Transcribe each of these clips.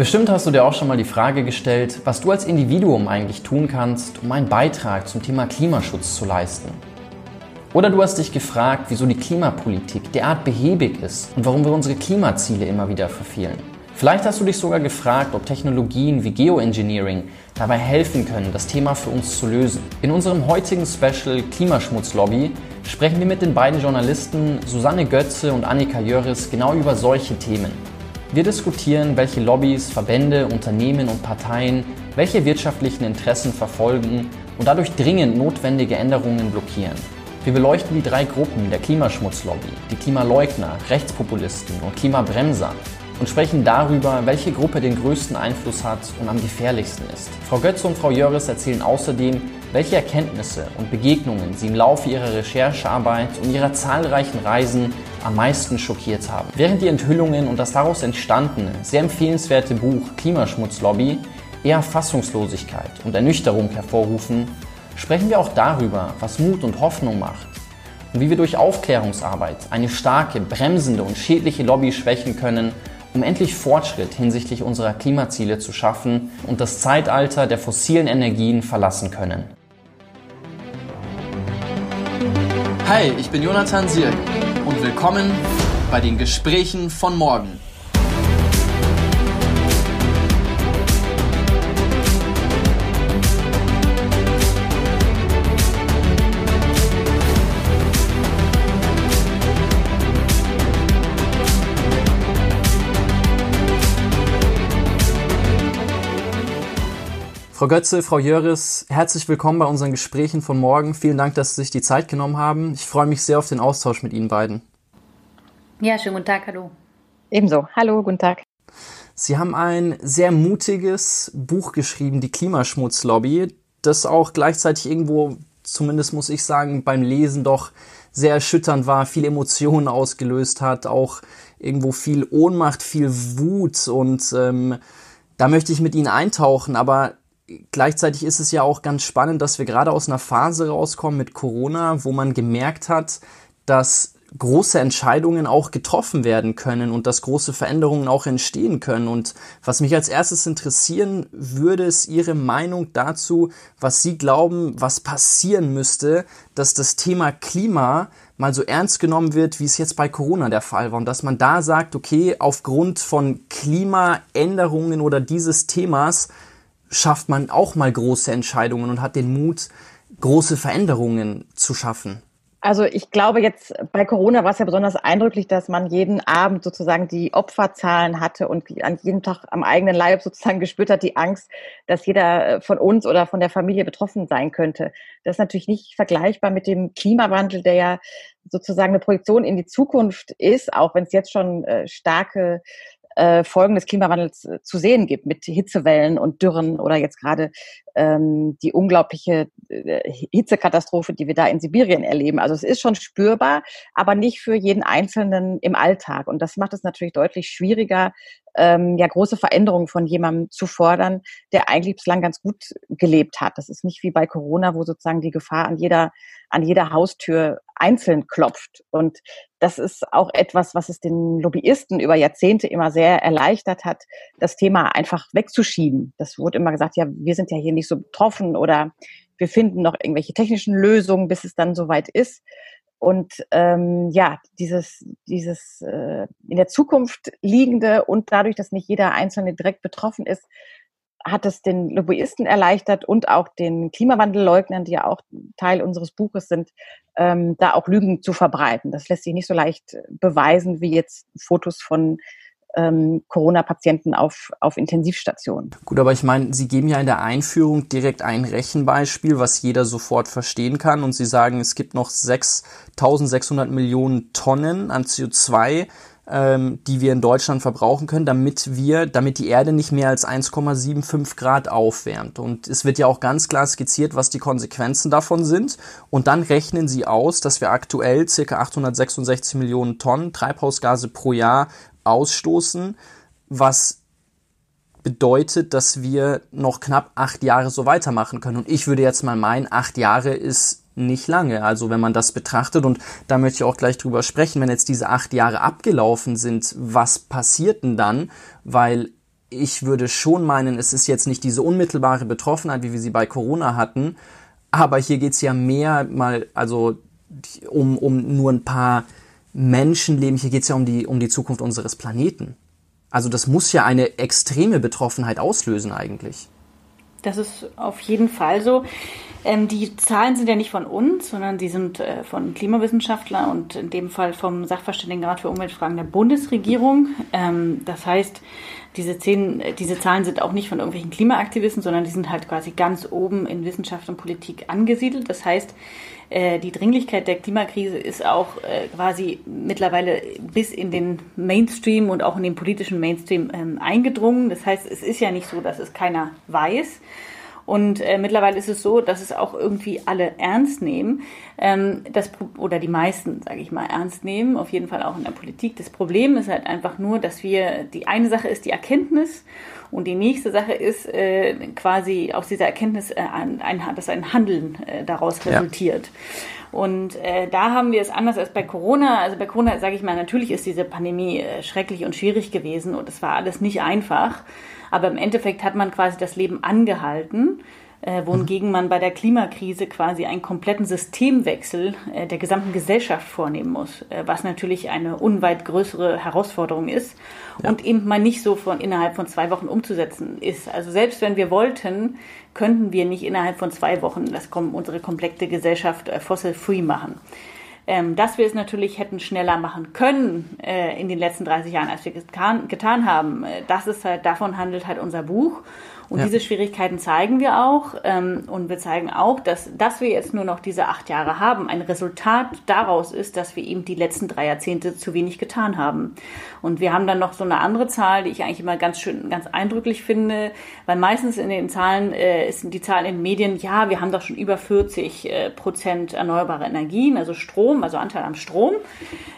Bestimmt hast du dir auch schon mal die Frage gestellt, was du als Individuum eigentlich tun kannst, um einen Beitrag zum Thema Klimaschutz zu leisten. Oder du hast dich gefragt, wieso die Klimapolitik derart behäbig ist und warum wir unsere Klimaziele immer wieder verfehlen. Vielleicht hast du dich sogar gefragt, ob Technologien wie Geoengineering dabei helfen können, das Thema für uns zu lösen. In unserem heutigen Special Klimaschmutzlobby sprechen wir mit den beiden Journalisten Susanne Götze und Annika Jöris genau über solche Themen. Wir diskutieren, welche Lobbys, Verbände, Unternehmen und Parteien welche wirtschaftlichen Interessen verfolgen und dadurch dringend notwendige Änderungen blockieren. Wir beleuchten die drei Gruppen der Klimaschmutzlobby, die Klimaleugner, Rechtspopulisten und Klimabremser und sprechen darüber, welche Gruppe den größten Einfluss hat und am gefährlichsten ist. Frau Götze und Frau Jöris erzählen außerdem, welche Erkenntnisse und Begegnungen sie im Laufe ihrer Recherchearbeit und ihrer zahlreichen Reisen am meisten schockiert haben. Während die Enthüllungen und das daraus entstandene, sehr empfehlenswerte Buch Klimaschmutzlobby eher Fassungslosigkeit und Ernüchterung hervorrufen, sprechen wir auch darüber, was Mut und Hoffnung macht und wie wir durch Aufklärungsarbeit eine starke, bremsende und schädliche Lobby schwächen können, um endlich Fortschritt hinsichtlich unserer Klimaziele zu schaffen und das Zeitalter der fossilen Energien verlassen können. Hi, ich bin Jonathan Sirk und willkommen bei den Gesprächen von morgen. Frau Götze, Frau Jöris, herzlich willkommen bei unseren Gesprächen von morgen. Vielen Dank, dass Sie sich die Zeit genommen haben. Ich freue mich sehr auf den Austausch mit Ihnen beiden. Ja, schönen guten Tag, hallo. Ebenso, hallo, guten Tag. Sie haben ein sehr mutiges Buch geschrieben, die Klimaschmutzlobby, das auch gleichzeitig irgendwo, zumindest muss ich sagen, beim Lesen doch sehr erschütternd war, viele Emotionen ausgelöst hat, auch irgendwo viel Ohnmacht, viel Wut und ähm, da möchte ich mit Ihnen eintauchen, aber gleichzeitig ist es ja auch ganz spannend, dass wir gerade aus einer Phase rauskommen mit Corona, wo man gemerkt hat, dass große Entscheidungen auch getroffen werden können und dass große Veränderungen auch entstehen können. Und was mich als erstes interessieren würde, ist Ihre Meinung dazu, was Sie glauben, was passieren müsste, dass das Thema Klima mal so ernst genommen wird, wie es jetzt bei Corona der Fall war. Und dass man da sagt, okay, aufgrund von Klimaänderungen oder dieses Themas schafft man auch mal große Entscheidungen und hat den Mut, große Veränderungen zu schaffen? Also ich glaube jetzt bei Corona war es ja besonders eindrücklich, dass man jeden Abend sozusagen die Opferzahlen hatte und an jedem Tag am eigenen Leib sozusagen gespürt hat, die Angst, dass jeder von uns oder von der Familie betroffen sein könnte. Das ist natürlich nicht vergleichbar mit dem Klimawandel, der ja sozusagen eine Projektion in die Zukunft ist, auch wenn es jetzt schon äh, starke äh, Folgen des Klimawandels äh, zu sehen gibt, mit Hitzewellen und Dürren oder jetzt gerade ähm, die unglaubliche äh, Hitzekatastrophe, die wir da in Sibirien erleben. Also es ist schon spürbar, aber nicht für jeden Einzelnen im Alltag. Und das macht es natürlich deutlich schwieriger, ähm, ja große Veränderungen von jemandem zu fordern, der eigentlich bislang ganz gut gelebt hat. Das ist nicht wie bei Corona, wo sozusagen die Gefahr an jeder an jeder Haustür einzeln klopft. Und das ist auch etwas, was es den Lobbyisten über Jahrzehnte immer sehr erleichtert hat, das Thema einfach wegzuschieben. Das wurde immer gesagt, ja, wir sind ja hier nicht so betroffen oder wir finden noch irgendwelche technischen Lösungen, bis es dann soweit ist. Und ähm, ja, dieses, dieses äh, in der Zukunft liegende und dadurch, dass nicht jeder Einzelne direkt betroffen ist, hat es den Lobbyisten erleichtert und auch den Klimawandelleugnern, die ja auch Teil unseres Buches sind, ähm, da auch Lügen zu verbreiten. Das lässt sich nicht so leicht beweisen wie jetzt Fotos von ähm, Corona-Patienten auf, auf Intensivstationen. Gut, aber ich meine, Sie geben ja in der Einführung direkt ein Rechenbeispiel, was jeder sofort verstehen kann. Und Sie sagen, es gibt noch 6.600 Millionen Tonnen an CO2, ähm, die wir in Deutschland verbrauchen können, damit wir, damit die Erde nicht mehr als 1,75 Grad aufwärmt. Und es wird ja auch ganz klar skizziert, was die Konsequenzen davon sind. Und dann rechnen sie aus, dass wir aktuell circa 866 Millionen Tonnen Treibhausgase pro Jahr ausstoßen, was bedeutet, dass wir noch knapp acht Jahre so weitermachen können. Und ich würde jetzt mal meinen, acht Jahre ist nicht lange. Also wenn man das betrachtet, und da möchte ich auch gleich drüber sprechen, wenn jetzt diese acht Jahre abgelaufen sind, was passiert denn dann? Weil ich würde schon meinen, es ist jetzt nicht diese unmittelbare Betroffenheit, wie wir sie bei Corona hatten, aber hier geht es ja mehr mal, also um, um nur ein paar Menschenleben, hier geht es ja um die, um die Zukunft unseres Planeten. Also das muss ja eine extreme Betroffenheit auslösen eigentlich. Das ist auf jeden Fall so. Ähm, die Zahlen sind ja nicht von uns, sondern die sind äh, von Klimawissenschaftlern und in dem Fall vom Sachverständigenrat für Umweltfragen der Bundesregierung. Ähm, das heißt, diese, zehn, diese Zahlen sind auch nicht von irgendwelchen Klimaaktivisten, sondern die sind halt quasi ganz oben in Wissenschaft und Politik angesiedelt. Das heißt, äh, die Dringlichkeit der Klimakrise ist auch äh, quasi mittlerweile bis in den Mainstream und auch in den politischen Mainstream ähm, eingedrungen. Das heißt, es ist ja nicht so, dass es keiner weiß. Und äh, mittlerweile ist es so, dass es auch irgendwie alle ernst nehmen, ähm, das, oder die meisten, sage ich mal, ernst nehmen, auf jeden Fall auch in der Politik. Das Problem ist halt einfach nur, dass wir, die eine Sache ist die Erkenntnis und die nächste Sache ist äh, quasi aus dieser Erkenntnis, äh, ein, ein, dass ein Handeln äh, daraus resultiert. Ja. Und äh, da haben wir es anders als bei Corona. Also bei Corona, sage ich mal, natürlich ist diese Pandemie äh, schrecklich und schwierig gewesen und es war alles nicht einfach. Aber im Endeffekt hat man quasi das Leben angehalten, äh, wohingegen man bei der Klimakrise quasi einen kompletten Systemwechsel äh, der gesamten Gesellschaft vornehmen muss, äh, was natürlich eine unweit größere Herausforderung ist ja. und eben mal nicht so von innerhalb von zwei Wochen umzusetzen ist. Also selbst wenn wir wollten, könnten wir nicht innerhalb von zwei Wochen das, unsere komplette Gesellschaft äh, fossil-free machen. Ähm, dass wir es natürlich hätten schneller machen können äh, in den letzten 30 Jahren, als wir getan, getan haben, äh, das ist halt, davon handelt halt unser Buch. Und ja. diese Schwierigkeiten zeigen wir auch. Ähm, und wir zeigen auch, dass, dass wir jetzt nur noch diese acht Jahre haben, ein Resultat daraus ist, dass wir eben die letzten drei Jahrzehnte zu wenig getan haben. Und wir haben dann noch so eine andere Zahl, die ich eigentlich immer ganz schön, ganz eindrücklich finde, weil meistens in den Zahlen äh, ist die Zahl in den Medien, ja, wir haben doch schon über 40 äh, Prozent erneuerbare Energien, also Strom, also Anteil am Strom.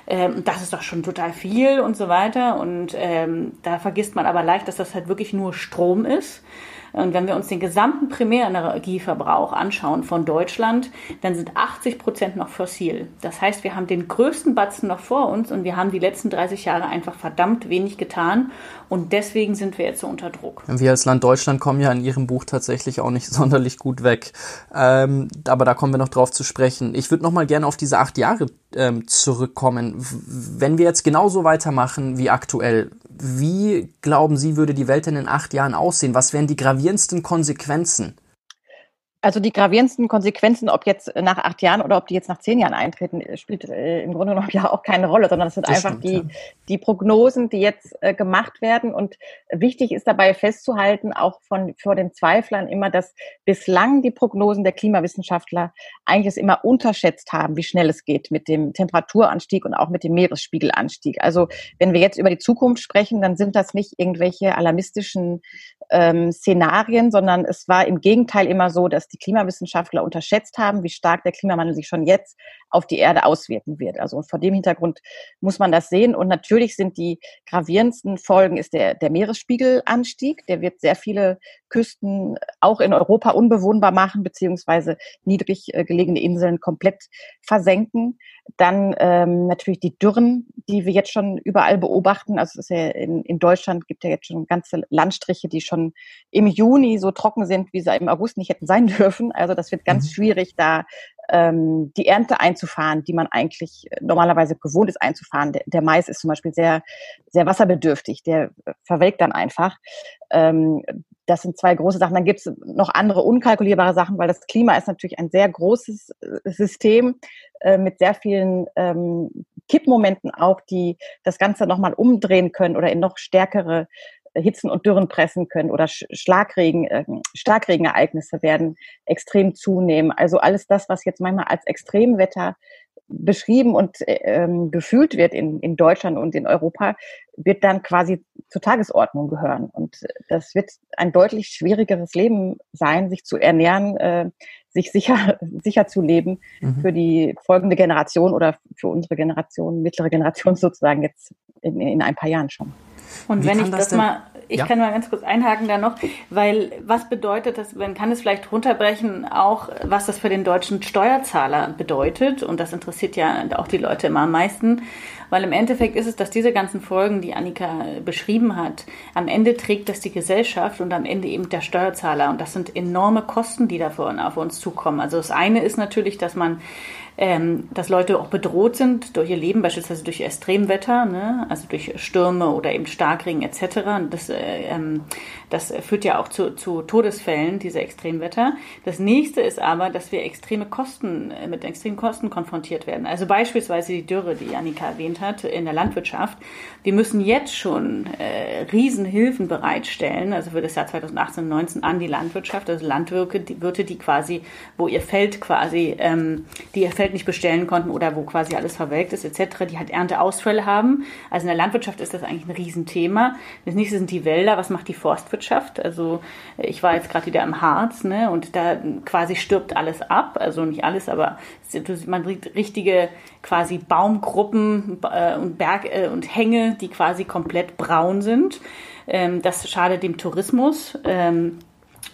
Ähm, das ist doch schon total viel und so weiter. Und ähm, da vergisst man aber leicht, dass das halt wirklich nur Strom ist. Und wenn wir uns den gesamten Primärenergieverbrauch anschauen von Deutschland, dann sind 80 Prozent noch fossil. Das heißt, wir haben den größten Batzen noch vor uns und wir haben die letzten 30 Jahre einfach verdammt wenig getan. Und deswegen sind wir jetzt so unter Druck. Wir als Land Deutschland kommen ja in Ihrem Buch tatsächlich auch nicht sonderlich gut weg. Ähm, aber da kommen wir noch drauf zu sprechen. Ich würde noch mal gerne auf diese acht Jahre ähm, zurückkommen. Wenn wir jetzt genauso weitermachen wie aktuell, wie glauben Sie, würde die Welt denn in acht Jahren aussehen? Was wären die gravierendsten Konsequenzen? Also die gravierendsten Konsequenzen, ob jetzt nach acht Jahren oder ob die jetzt nach zehn Jahren eintreten, spielt äh, im Grunde genommen ja auch keine Rolle, sondern es sind das einfach stimmt, die, ja. die Prognosen, die jetzt äh, gemacht werden. Und wichtig ist dabei festzuhalten, auch von vor den Zweiflern immer, dass bislang die Prognosen der Klimawissenschaftler eigentlich es immer unterschätzt haben, wie schnell es geht mit dem Temperaturanstieg und auch mit dem Meeresspiegelanstieg. Also wenn wir jetzt über die Zukunft sprechen, dann sind das nicht irgendwelche alarmistischen ähm, Szenarien, sondern es war im Gegenteil immer so, dass die Klimawissenschaftler unterschätzt haben, wie stark der Klimawandel sich schon jetzt auf die Erde auswirken wird. Also vor dem Hintergrund muss man das sehen. Und natürlich sind die gravierendsten Folgen ist der, der Meeresspiegelanstieg. Der wird sehr viele Küsten auch in Europa unbewohnbar machen, beziehungsweise niedrig äh, gelegene Inseln komplett versenken. Dann ähm, natürlich die Dürren, die wir jetzt schon überall beobachten. Also es ist ja in, in Deutschland gibt ja jetzt schon ganze Landstriche, die schon im Juni so trocken sind, wie sie im August nicht hätten sein dürfen. Also das wird ganz mhm. schwierig, da ähm, die Ernte einzufahren, die man eigentlich normalerweise gewohnt ist einzufahren. Der, der Mais ist zum Beispiel sehr, sehr wasserbedürftig, der verwelkt dann einfach. Ähm, das sind zwei große Sachen. Dann gibt es noch andere unkalkulierbare Sachen, weil das Klima ist natürlich ein sehr großes äh, System äh, mit sehr vielen ähm, Kippmomenten auch, die das Ganze nochmal umdrehen können oder in noch stärkere Hitzen und Dürren pressen können oder Schlagregen, äh, Starkregenereignisse werden extrem zunehmen. Also alles das, was jetzt manchmal als Extremwetter beschrieben und äh, ähm, gefühlt wird in, in Deutschland und in Europa, wird dann quasi zur Tagesordnung gehören. Und das wird ein deutlich schwierigeres Leben sein, sich zu ernähren, äh, sich sicher, sicher zu leben mhm. für die folgende Generation oder für unsere Generation, mittlere Generation sozusagen jetzt in, in ein paar Jahren schon. Und Wie wenn ich das, das mal Ich ja. kann mal ganz kurz einhaken da noch, weil was bedeutet das, man kann es vielleicht runterbrechen, auch was das für den deutschen Steuerzahler bedeutet. Und das interessiert ja auch die Leute immer am meisten. Weil im Endeffekt ist es, dass diese ganzen Folgen, die Annika beschrieben hat, am Ende trägt das die Gesellschaft und am Ende eben der Steuerzahler. Und das sind enorme Kosten, die davon auf uns zukommen. Also das eine ist natürlich, dass man ähm, dass Leute auch bedroht sind durch ihr Leben, beispielsweise durch Extremwetter, ne? also durch Stürme oder eben Starkregen etc. Das, äh, ähm, das führt ja auch zu, zu Todesfällen, diese Extremwetter. Das nächste ist aber, dass wir extreme Kosten, äh, mit extremen Kosten konfrontiert werden. Also beispielsweise die Dürre, die Annika erwähnt hat, in der Landwirtschaft. Wir müssen jetzt schon äh, Riesenhilfen bereitstellen, also für das Jahr 2018 und 2019 an die Landwirtschaft, also Landwirte, die, die quasi, wo ihr Feld quasi, ähm, die ihr Feld Feld nicht bestellen konnten oder wo quasi alles verwelkt ist etc., die halt Ernteausfälle haben. Also in der Landwirtschaft ist das eigentlich ein Riesenthema. Das nächste sind die Wälder. Was macht die Forstwirtschaft? Also ich war jetzt gerade wieder im Harz ne, und da quasi stirbt alles ab. Also nicht alles, aber man sieht richtige quasi Baumgruppen äh, und Berg äh, und Hänge, die quasi komplett braun sind. Ähm, das schadet dem Tourismus. Ähm,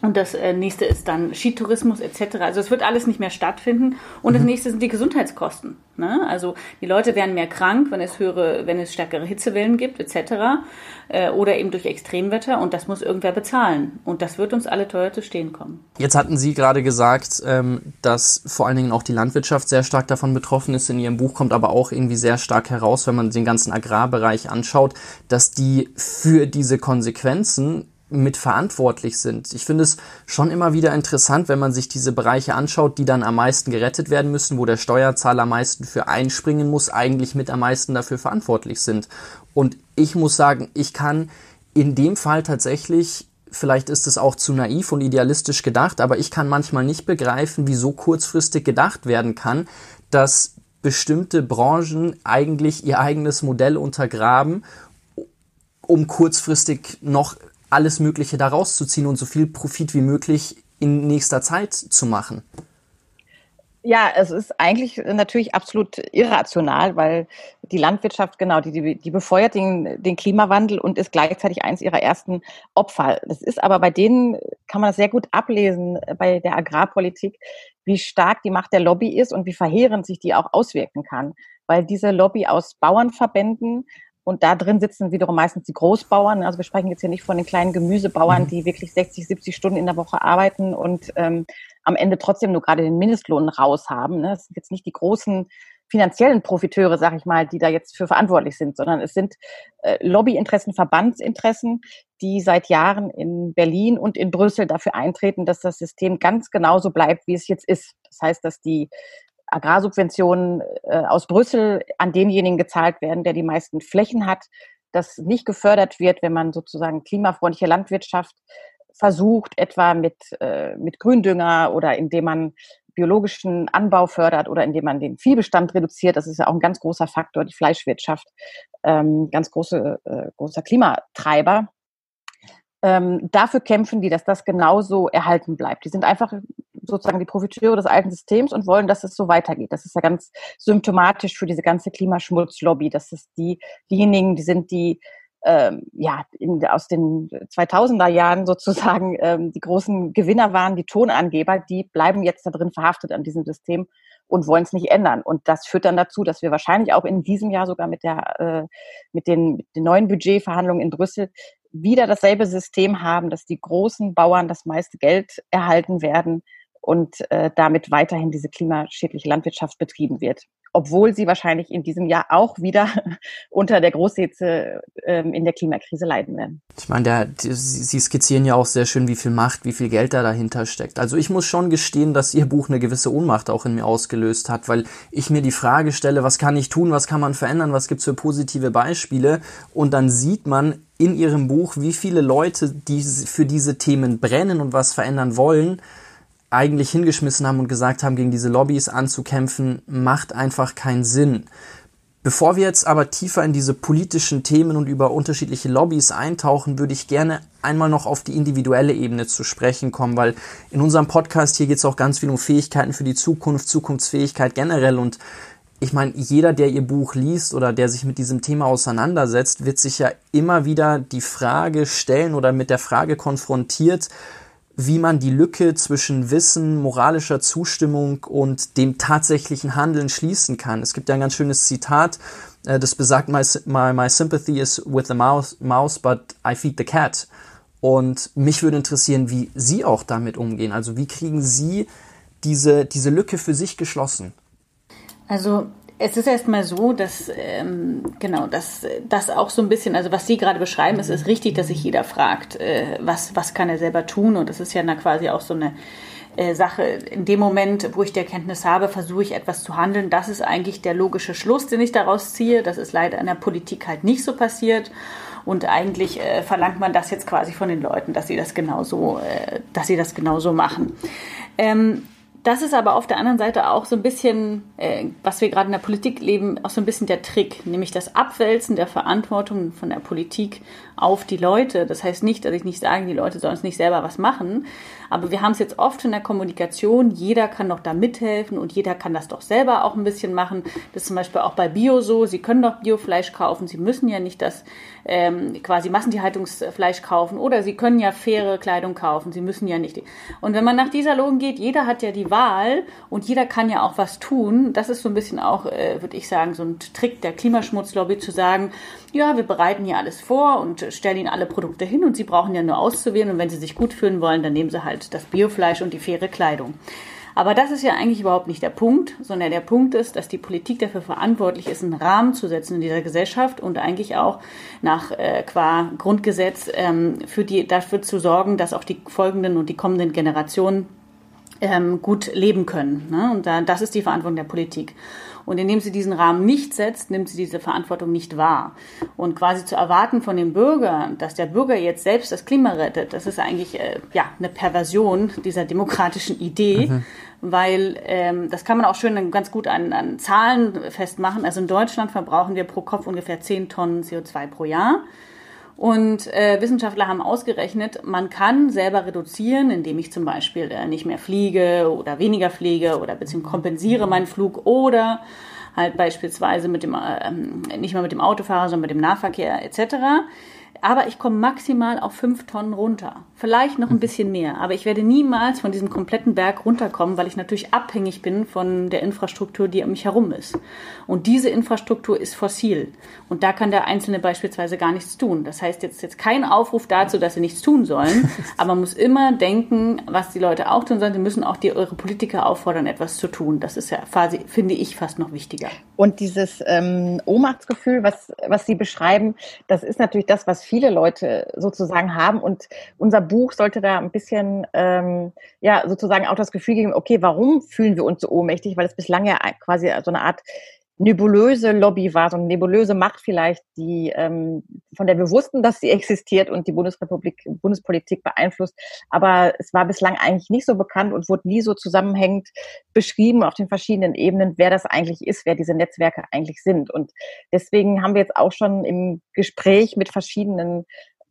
und das äh, nächste ist dann Skitourismus etc. Also es wird alles nicht mehr stattfinden. Und das mhm. nächste sind die Gesundheitskosten. Ne? Also die Leute werden mehr krank, wenn es höhere, wenn es stärkere Hitzewellen gibt etc. Äh, oder eben durch Extremwetter. Und das muss irgendwer bezahlen. Und das wird uns alle teuer zu stehen kommen. Jetzt hatten Sie gerade gesagt, ähm, dass vor allen Dingen auch die Landwirtschaft sehr stark davon betroffen ist. In Ihrem Buch kommt aber auch irgendwie sehr stark heraus, wenn man den ganzen Agrarbereich anschaut, dass die für diese Konsequenzen mitverantwortlich sind. Ich finde es schon immer wieder interessant, wenn man sich diese Bereiche anschaut, die dann am meisten gerettet werden müssen, wo der Steuerzahler am meisten für einspringen muss, eigentlich mit am meisten dafür verantwortlich sind. Und ich muss sagen, ich kann in dem Fall tatsächlich, vielleicht ist es auch zu naiv und idealistisch gedacht, aber ich kann manchmal nicht begreifen, wie so kurzfristig gedacht werden kann, dass bestimmte Branchen eigentlich ihr eigenes Modell untergraben um kurzfristig noch alles Mögliche daraus zu ziehen und so viel Profit wie möglich in nächster Zeit zu machen. Ja, es ist eigentlich natürlich absolut irrational, weil die Landwirtschaft, genau, die, die, die befeuert den, den Klimawandel und ist gleichzeitig eins ihrer ersten Opfer. Das ist aber bei denen, kann man das sehr gut ablesen, bei der Agrarpolitik, wie stark die Macht der Lobby ist und wie verheerend sich die auch auswirken kann. Weil diese Lobby aus Bauernverbänden, und da drin sitzen wiederum meistens die Großbauern. Also wir sprechen jetzt hier nicht von den kleinen Gemüsebauern, mhm. die wirklich 60, 70 Stunden in der Woche arbeiten und ähm, am Ende trotzdem nur gerade den Mindestlohn raus haben. Ne? Das sind jetzt nicht die großen finanziellen Profiteure, sag ich mal, die da jetzt für verantwortlich sind, sondern es sind äh, Lobbyinteressen, Verbandsinteressen, die seit Jahren in Berlin und in Brüssel dafür eintreten, dass das System ganz genauso bleibt, wie es jetzt ist. Das heißt, dass die Agrarsubventionen äh, aus Brüssel an denjenigen gezahlt werden, der die meisten Flächen hat, das nicht gefördert wird, wenn man sozusagen klimafreundliche Landwirtschaft versucht, etwa mit, äh, mit Gründünger oder indem man biologischen Anbau fördert oder indem man den Viehbestand reduziert. Das ist ja auch ein ganz großer Faktor, die Fleischwirtschaft, ähm, ganz große, äh, großer Klimatreiber ähm, dafür kämpfen die, dass das genauso erhalten bleibt. Die sind einfach sozusagen die Profiteure des alten Systems und wollen, dass es so weitergeht. Das ist ja ganz symptomatisch für diese ganze Klimaschmutzlobby. Das ist die, diejenigen, die sind die ähm, ja, in, aus den 2000er Jahren sozusagen ähm, die großen Gewinner waren, die Tonangeber, die bleiben jetzt da drin verhaftet an diesem System und wollen es nicht ändern. Und das führt dann dazu, dass wir wahrscheinlich auch in diesem Jahr sogar mit der äh, mit den, mit den neuen Budgetverhandlungen in Brüssel wieder dasselbe System haben, dass die großen Bauern das meiste Geld erhalten werden und äh, damit weiterhin diese klimaschädliche Landwirtschaft betrieben wird. Obwohl sie wahrscheinlich in diesem Jahr auch wieder unter der Großhitze ähm, in der Klimakrise leiden werden. Ich meine, der, die, Sie skizzieren ja auch sehr schön, wie viel Macht, wie viel Geld da dahinter steckt. Also ich muss schon gestehen, dass Ihr Buch eine gewisse Ohnmacht auch in mir ausgelöst hat, weil ich mir die Frage stelle, was kann ich tun, was kann man verändern, was gibt's für positive Beispiele und dann sieht man in Ihrem Buch, wie viele Leute, die für diese Themen brennen und was verändern wollen, eigentlich hingeschmissen haben und gesagt haben, gegen diese Lobbys anzukämpfen, macht einfach keinen Sinn. Bevor wir jetzt aber tiefer in diese politischen Themen und über unterschiedliche Lobbys eintauchen, würde ich gerne einmal noch auf die individuelle Ebene zu sprechen kommen, weil in unserem Podcast hier geht es auch ganz viel um Fähigkeiten für die Zukunft, Zukunftsfähigkeit generell und ich meine, jeder, der ihr Buch liest oder der sich mit diesem Thema auseinandersetzt, wird sich ja immer wieder die Frage stellen oder mit der Frage konfrontiert, wie man die Lücke zwischen Wissen, moralischer Zustimmung und dem tatsächlichen Handeln schließen kann. Es gibt ja ein ganz schönes Zitat, äh, das besagt, my, my, my sympathy is with the mouse, mouse, but I feed the cat. Und mich würde interessieren, wie Sie auch damit umgehen. Also wie kriegen Sie diese, diese Lücke für sich geschlossen? Also es ist erstmal so, dass ähm, genau, dass das auch so ein bisschen, also was Sie gerade beschreiben, es ist richtig, dass sich jeder fragt, äh, was was kann er selber tun und das ist ja dann quasi auch so eine äh, Sache. In dem Moment, wo ich die Erkenntnis habe, versuche ich etwas zu handeln. Das ist eigentlich der logische Schluss, den ich daraus ziehe. Das ist leider in der Politik halt nicht so passiert. Und eigentlich äh, verlangt man das jetzt quasi von den Leuten, dass sie das genauso, äh, dass sie das genauso machen. Ähm, das ist aber auf der anderen Seite auch so ein bisschen, äh, was wir gerade in der Politik leben, auch so ein bisschen der Trick, nämlich das Abwälzen der Verantwortung von der Politik auf die Leute. Das heißt nicht, dass ich nicht sage, die Leute sollen es nicht selber was machen, aber wir haben es jetzt oft in der Kommunikation, jeder kann doch da mithelfen und jeder kann das doch selber auch ein bisschen machen. Das ist zum Beispiel auch bei Bio so, Sie können doch Biofleisch kaufen, Sie müssen ja nicht das ähm, quasi Massentierhaltungsfleisch kaufen oder Sie können ja faire Kleidung kaufen, Sie müssen ja nicht. Und wenn man nach dieser Logik geht, jeder hat ja die Wahl und jeder kann ja auch was tun, das ist so ein bisschen auch, äh, würde ich sagen, so ein Trick der Klimaschmutzlobby zu sagen, ja, wir bereiten hier alles vor und stellen ihnen alle Produkte hin und sie brauchen ja nur auszuwählen. Und wenn sie sich gut fühlen wollen, dann nehmen sie halt das Biofleisch und die faire Kleidung. Aber das ist ja eigentlich überhaupt nicht der Punkt, sondern der Punkt ist, dass die Politik dafür verantwortlich ist, einen Rahmen zu setzen in dieser Gesellschaft und eigentlich auch nach äh, qua Grundgesetz ähm, für die, dafür zu sorgen, dass auch die folgenden und die kommenden Generationen ähm, gut leben können. Ne? Und da, das ist die Verantwortung der Politik. Und indem sie diesen Rahmen nicht setzt, nimmt sie diese Verantwortung nicht wahr. Und quasi zu erwarten von dem Bürger, dass der Bürger jetzt selbst das Klima rettet, das ist eigentlich äh, ja eine Perversion dieser demokratischen Idee. Mhm. Weil ähm, das kann man auch schön ganz gut an, an Zahlen festmachen. Also in Deutschland verbrauchen wir pro Kopf ungefähr 10 Tonnen CO2 pro Jahr. Und äh, Wissenschaftler haben ausgerechnet, man kann selber reduzieren, indem ich zum Beispiel äh, nicht mehr fliege oder weniger fliege oder beziehungsweise kompensiere meinen Flug oder halt beispielsweise mit dem äh, nicht mehr mit dem Auto fahre, sondern mit dem Nahverkehr etc aber ich komme maximal auf fünf Tonnen runter. Vielleicht noch ein mhm. bisschen mehr, aber ich werde niemals von diesem kompletten Berg runterkommen, weil ich natürlich abhängig bin von der Infrastruktur, die um mich herum ist. Und diese Infrastruktur ist fossil. Und da kann der Einzelne beispielsweise gar nichts tun. Das heißt jetzt, jetzt kein Aufruf dazu, dass sie nichts tun sollen, aber man muss immer denken, was die Leute auch tun sollen. Sie müssen auch die, eure Politiker auffordern, etwas zu tun. Das ist ja quasi, finde ich, fast noch wichtiger. Und dieses ähm, Ohnmachtsgefühl, was, was Sie beschreiben, das ist natürlich das, was viele Leute sozusagen haben. Und unser Buch sollte da ein bisschen, ähm, ja, sozusagen auch das Gefühl geben, okay, warum fühlen wir uns so ohnmächtig? Weil es bislang ja quasi so eine Art nebulöse Lobby war, so eine nebulöse Macht vielleicht, die ähm, von der wir wussten, dass sie existiert und die Bundesrepublik, Bundespolitik beeinflusst. Aber es war bislang eigentlich nicht so bekannt und wurde nie so zusammenhängend beschrieben auf den verschiedenen Ebenen, wer das eigentlich ist, wer diese Netzwerke eigentlich sind. Und deswegen haben wir jetzt auch schon im Gespräch mit verschiedenen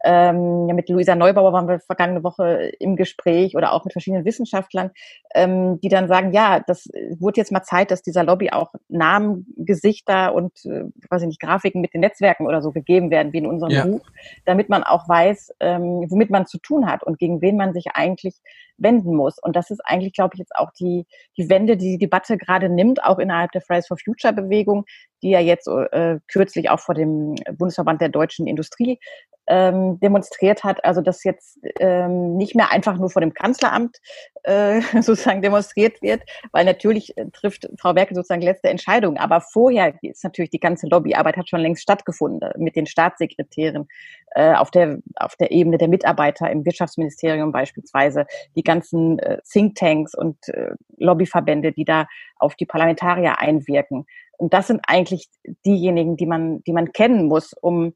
ähm, ja, mit Luisa Neubauer waren wir vergangene Woche im Gespräch oder auch mit verschiedenen Wissenschaftlern, ähm, die dann sagen, ja, das wurde jetzt mal Zeit, dass dieser Lobby auch Namen, Gesichter und, äh, weiß ich nicht, Grafiken mit den Netzwerken oder so gegeben werden, wie in unserem ja. Buch, damit man auch weiß, ähm, womit man zu tun hat und gegen wen man sich eigentlich wenden muss. Und das ist eigentlich, glaube ich, jetzt auch die, die Wende, die die Debatte gerade nimmt, auch innerhalb der Fridays for Future Bewegung, die ja jetzt äh, kürzlich auch vor dem Bundesverband der deutschen Industrie ähm, demonstriert hat. Also dass jetzt ähm, nicht mehr einfach nur vor dem Kanzleramt äh, sozusagen demonstriert wird, weil natürlich äh, trifft Frau Werke sozusagen letzte Entscheidung. Aber vorher ist natürlich die ganze Lobbyarbeit hat schon längst stattgefunden mit den Staatssekretären äh, auf der auf der Ebene der Mitarbeiter im Wirtschaftsministerium beispielsweise, die ganzen äh, Thinktanks und äh, Lobbyverbände, die da auf die Parlamentarier einwirken. Und das sind eigentlich diejenigen, die man, die man kennen muss, um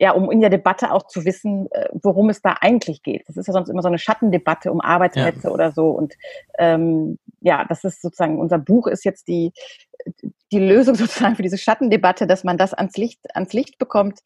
ja, um in der Debatte auch zu wissen, äh, worum es da eigentlich geht. Das ist ja sonst immer so eine Schattendebatte um Arbeitsplätze ja. oder so. Und ähm, ja, das ist sozusagen, unser Buch ist jetzt die, die Lösung sozusagen für diese Schattendebatte, dass man das ans Licht, ans Licht bekommt,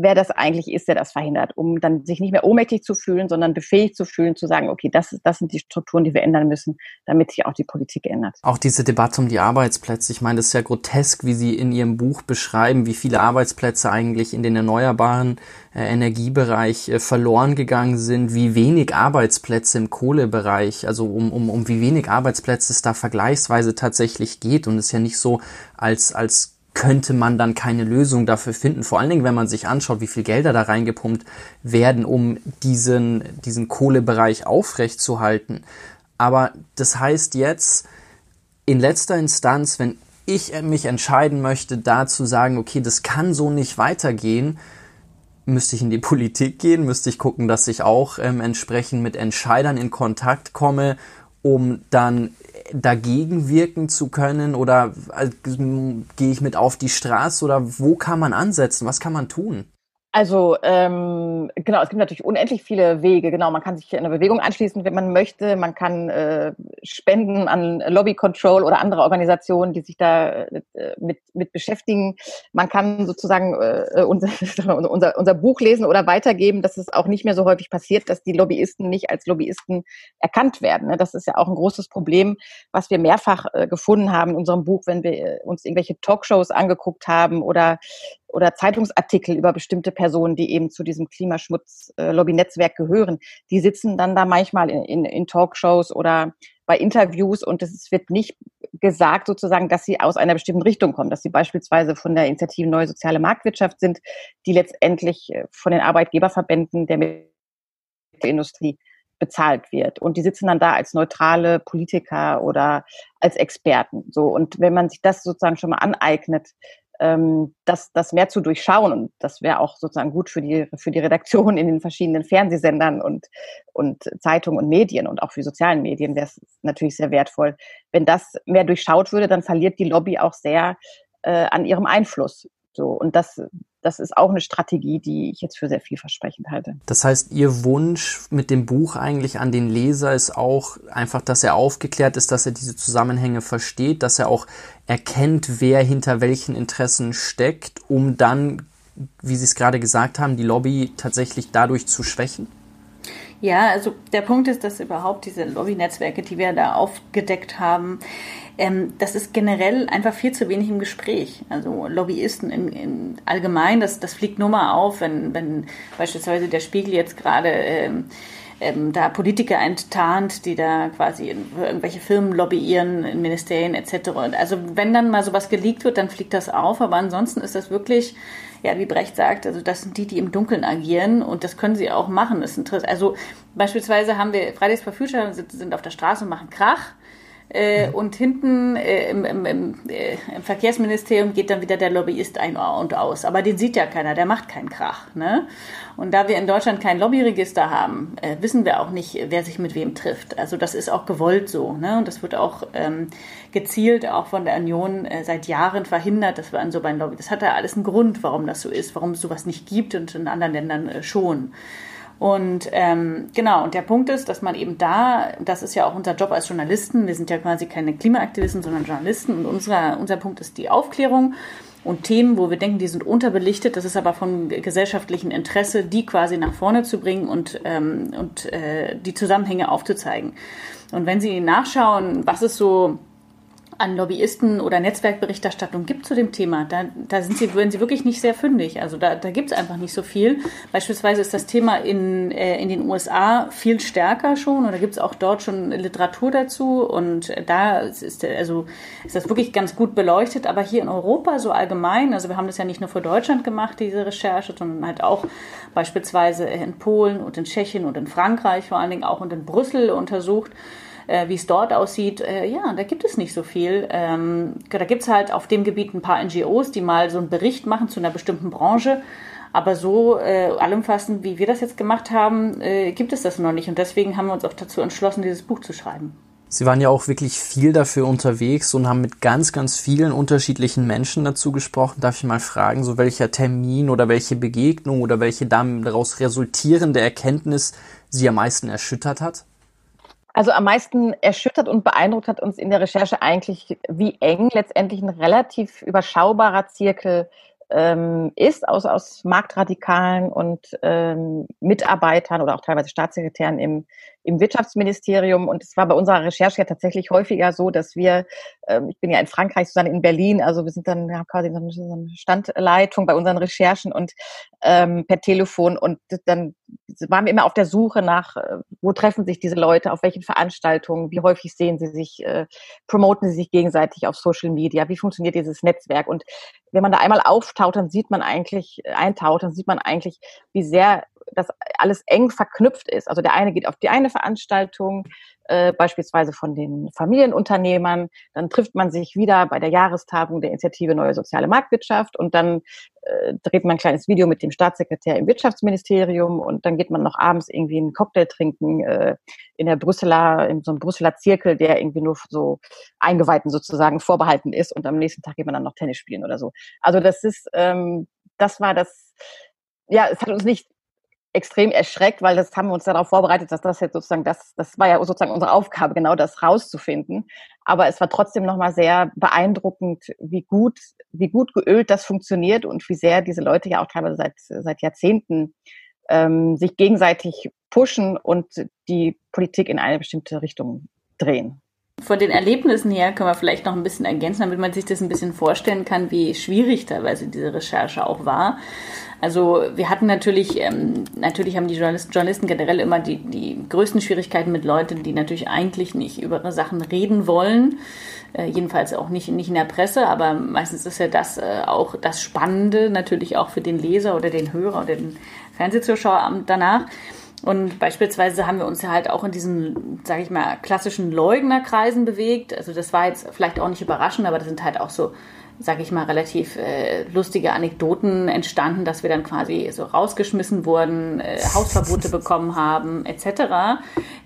wer das eigentlich ist, der das verhindert, um dann sich nicht mehr ohnmächtig zu fühlen, sondern befähigt zu fühlen, zu sagen, okay, das, das sind die Strukturen, die wir ändern müssen, damit sich auch die Politik ändert. Auch diese Debatte um die Arbeitsplätze, ich meine, das ist ja grotesk, wie Sie in Ihrem Buch beschreiben, wie viele Arbeitsplätze eigentlich in den erneuerbaren äh, Energiebereich äh, verloren gegangen sind, wie wenig Arbeitsplätze im Kohlebereich, also um, um, um wie wenig Arbeitsplätze es da vergleichsweise tatsächlich geht. Und es ist ja nicht so, als, als könnte man dann keine Lösung dafür finden. Vor allen Dingen, wenn man sich anschaut, wie viel Gelder da reingepumpt werden, um diesen, diesen Kohlebereich aufrechtzuerhalten. Aber das heißt jetzt, in letzter Instanz, wenn ich mich entscheiden möchte, da zu sagen, okay, das kann so nicht weitergehen, müsste ich in die Politik gehen, müsste ich gucken, dass ich auch ähm, entsprechend mit Entscheidern in Kontakt komme, um dann dagegen wirken zu können oder äh, gehe ich mit auf die Straße oder wo kann man ansetzen? Was kann man tun? Also ähm, genau, es gibt natürlich unendlich viele Wege. Genau, man kann sich in eine Bewegung anschließen, wenn man möchte. Man kann äh, spenden an Lobby Control oder andere Organisationen, die sich da äh, mit, mit beschäftigen. Man kann sozusagen äh, unser, unser, unser Buch lesen oder weitergeben, dass es auch nicht mehr so häufig passiert, dass die Lobbyisten nicht als Lobbyisten erkannt werden. Ne? Das ist ja auch ein großes Problem, was wir mehrfach äh, gefunden haben in unserem Buch, wenn wir äh, uns irgendwelche Talkshows angeguckt haben oder oder Zeitungsartikel über bestimmte Personen, die eben zu diesem Klimaschmutz-Lobby-Netzwerk gehören, die sitzen dann da manchmal in, in, in Talkshows oder bei Interviews und es wird nicht gesagt sozusagen, dass sie aus einer bestimmten Richtung kommen, dass sie beispielsweise von der Initiative Neue Soziale Marktwirtschaft sind, die letztendlich äh, von den Arbeitgeberverbänden der Industrie bezahlt wird. Und die sitzen dann da als neutrale Politiker oder als Experten. So. Und wenn man sich das sozusagen schon mal aneignet, ähm, das, das mehr zu durchschauen. Und das wäre auch sozusagen gut für die, für die Redaktion in den verschiedenen Fernsehsendern und, und Zeitungen und Medien und auch für sozialen Medien wäre es natürlich sehr wertvoll. Wenn das mehr durchschaut würde, dann verliert die Lobby auch sehr äh, an ihrem Einfluss. So, und das, das ist auch eine Strategie, die ich jetzt für sehr vielversprechend halte. Das heißt, Ihr Wunsch mit dem Buch eigentlich an den Leser ist auch einfach, dass er aufgeklärt ist, dass er diese Zusammenhänge versteht, dass er auch erkennt, wer hinter welchen Interessen steckt, um dann, wie Sie es gerade gesagt haben, die Lobby tatsächlich dadurch zu schwächen? Ja, also der Punkt ist, dass überhaupt diese Lobby-Netzwerke, die wir da aufgedeckt haben, ähm, das ist generell einfach viel zu wenig im Gespräch. Also Lobbyisten in, in allgemein, das, das fliegt nur mal auf, wenn, wenn beispielsweise der Spiegel jetzt gerade ähm, ähm, da Politiker enttarnt, die da quasi irgendwelche Firmen lobbyieren, in Ministerien etc. Und also wenn dann mal sowas geleakt wird, dann fliegt das auf. Aber ansonsten ist das wirklich, ja, wie Brecht sagt, also das sind die, die im Dunkeln agieren und das können sie auch machen. Das ist. Also beispielsweise haben wir Fridays for Future sind auf der Straße und machen Krach. Äh, und hinten äh, im, im, im, äh, im, Verkehrsministerium geht dann wieder der Lobbyist ein und aus. Aber den sieht ja keiner, der macht keinen Krach. Ne? Und da wir in Deutschland kein Lobbyregister haben, äh, wissen wir auch nicht, wer sich mit wem trifft. Also das ist auch gewollt so. Ne? Und das wird auch ähm, gezielt auch von der Union äh, seit Jahren verhindert, dass wir an so beim Lobby. Das hat ja alles einen Grund, warum das so ist, warum es sowas nicht gibt und in anderen Ländern äh, schon. Und ähm, genau, und der Punkt ist, dass man eben da, das ist ja auch unser Job als Journalisten, wir sind ja quasi keine Klimaaktivisten, sondern Journalisten und unser, unser Punkt ist die Aufklärung und Themen, wo wir denken, die sind unterbelichtet, das ist aber von gesellschaftlichem Interesse, die quasi nach vorne zu bringen und, ähm, und äh, die Zusammenhänge aufzuzeigen. Und wenn Sie nachschauen, was ist so an Lobbyisten oder Netzwerkberichterstattung gibt zu dem Thema, da, da sind sie, werden sie wirklich nicht sehr fündig. Also da, da gibt es einfach nicht so viel. Beispielsweise ist das Thema in, äh, in den USA viel stärker schon da gibt es auch dort schon Literatur dazu und da ist, also, ist das wirklich ganz gut beleuchtet. Aber hier in Europa so allgemein, also wir haben das ja nicht nur für Deutschland gemacht, diese Recherche, sondern halt auch beispielsweise in Polen und in Tschechien und in Frankreich vor allen Dingen auch und in Brüssel untersucht äh, wie es dort aussieht, äh, ja, da gibt es nicht so viel. Ähm, da gibt es halt auf dem Gebiet ein paar NGOs, die mal so einen Bericht machen zu einer bestimmten Branche. Aber so äh, allumfassend, wie wir das jetzt gemacht haben, äh, gibt es das noch nicht. Und deswegen haben wir uns auch dazu entschlossen, dieses Buch zu schreiben. Sie waren ja auch wirklich viel dafür unterwegs und haben mit ganz, ganz vielen unterschiedlichen Menschen dazu gesprochen. Darf ich mal fragen, so welcher Termin oder welche Begegnung oder welche daraus resultierende Erkenntnis Sie am meisten erschüttert hat? Also am meisten erschüttert und beeindruckt hat uns in der Recherche eigentlich, wie eng letztendlich ein relativ überschaubarer Zirkel ähm, ist aus, aus Marktradikalen und ähm, Mitarbeitern oder auch teilweise Staatssekretären im, im Wirtschaftsministerium. Und es war bei unserer Recherche ja tatsächlich häufiger so, dass wir, ähm, ich bin ja in Frankreich, Susanne in Berlin, also wir sind dann ja, quasi so eine Standleitung bei unseren Recherchen und ähm, per Telefon und dann waren wir immer auf der Suche nach, äh, wo treffen sich diese Leute, auf welchen Veranstaltungen, wie häufig sehen sie sich, äh, promoten sie sich gegenseitig auf Social Media, wie funktioniert dieses Netzwerk und wenn man da einmal auftaucht, dann sieht man eigentlich, äh, eintaucht, dann sieht man eigentlich, wie sehr das alles eng verknüpft ist. Also der eine geht auf die eine Veranstaltung, äh, beispielsweise von den Familienunternehmern, dann trifft man sich wieder bei der Jahrestagung der Initiative Neue Soziale Marktwirtschaft und dann äh, dreht man ein kleines Video mit dem Staatssekretär im Wirtschaftsministerium und dann geht man noch abends irgendwie einen Cocktail trinken äh, in der Brüsseler, in so einem Brüsseler Zirkel, der irgendwie nur so Eingeweihten sozusagen vorbehalten ist und am nächsten Tag geht man dann noch Tennis spielen oder so. Also das ist, ähm, das war das, ja, es hat uns nicht extrem erschreckt, weil das haben wir uns darauf vorbereitet, dass das jetzt sozusagen das, das war ja sozusagen unsere Aufgabe, genau das rauszufinden. Aber es war trotzdem nochmal sehr beeindruckend, wie gut, wie gut geölt das funktioniert und wie sehr diese Leute ja auch teilweise seit, seit Jahrzehnten ähm, sich gegenseitig pushen und die Politik in eine bestimmte Richtung drehen. Von den Erlebnissen her können wir vielleicht noch ein bisschen ergänzen, damit man sich das ein bisschen vorstellen kann, wie schwierig teilweise diese Recherche auch war. Also wir hatten natürlich, ähm, natürlich haben die Journalisten, generell immer die, die größten Schwierigkeiten mit Leuten, die natürlich eigentlich nicht über Sachen reden wollen. Äh, jedenfalls auch nicht, nicht in der Presse, aber meistens ist ja das äh, auch das Spannende natürlich auch für den Leser oder den Hörer oder den Fernsehzuschauer danach. Und beispielsweise haben wir uns ja halt auch in diesen, sage ich mal, klassischen Leugnerkreisen bewegt. Also das war jetzt vielleicht auch nicht überraschend, aber das sind halt auch so sage ich mal, relativ äh, lustige Anekdoten entstanden, dass wir dann quasi so rausgeschmissen wurden, äh, Hausverbote bekommen haben, etc.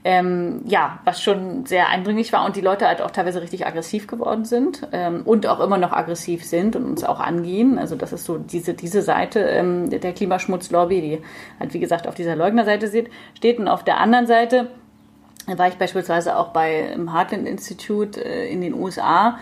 Ähm, ja, was schon sehr eindringlich war und die Leute halt auch teilweise richtig aggressiv geworden sind ähm, und auch immer noch aggressiv sind und uns auch angehen. Also das ist so diese, diese Seite ähm, der Klimaschmutzlobby, die halt wie gesagt auf dieser Leugnerseite steht und auf der anderen Seite war ich beispielsweise auch bei im Heartland Institute äh, in den USA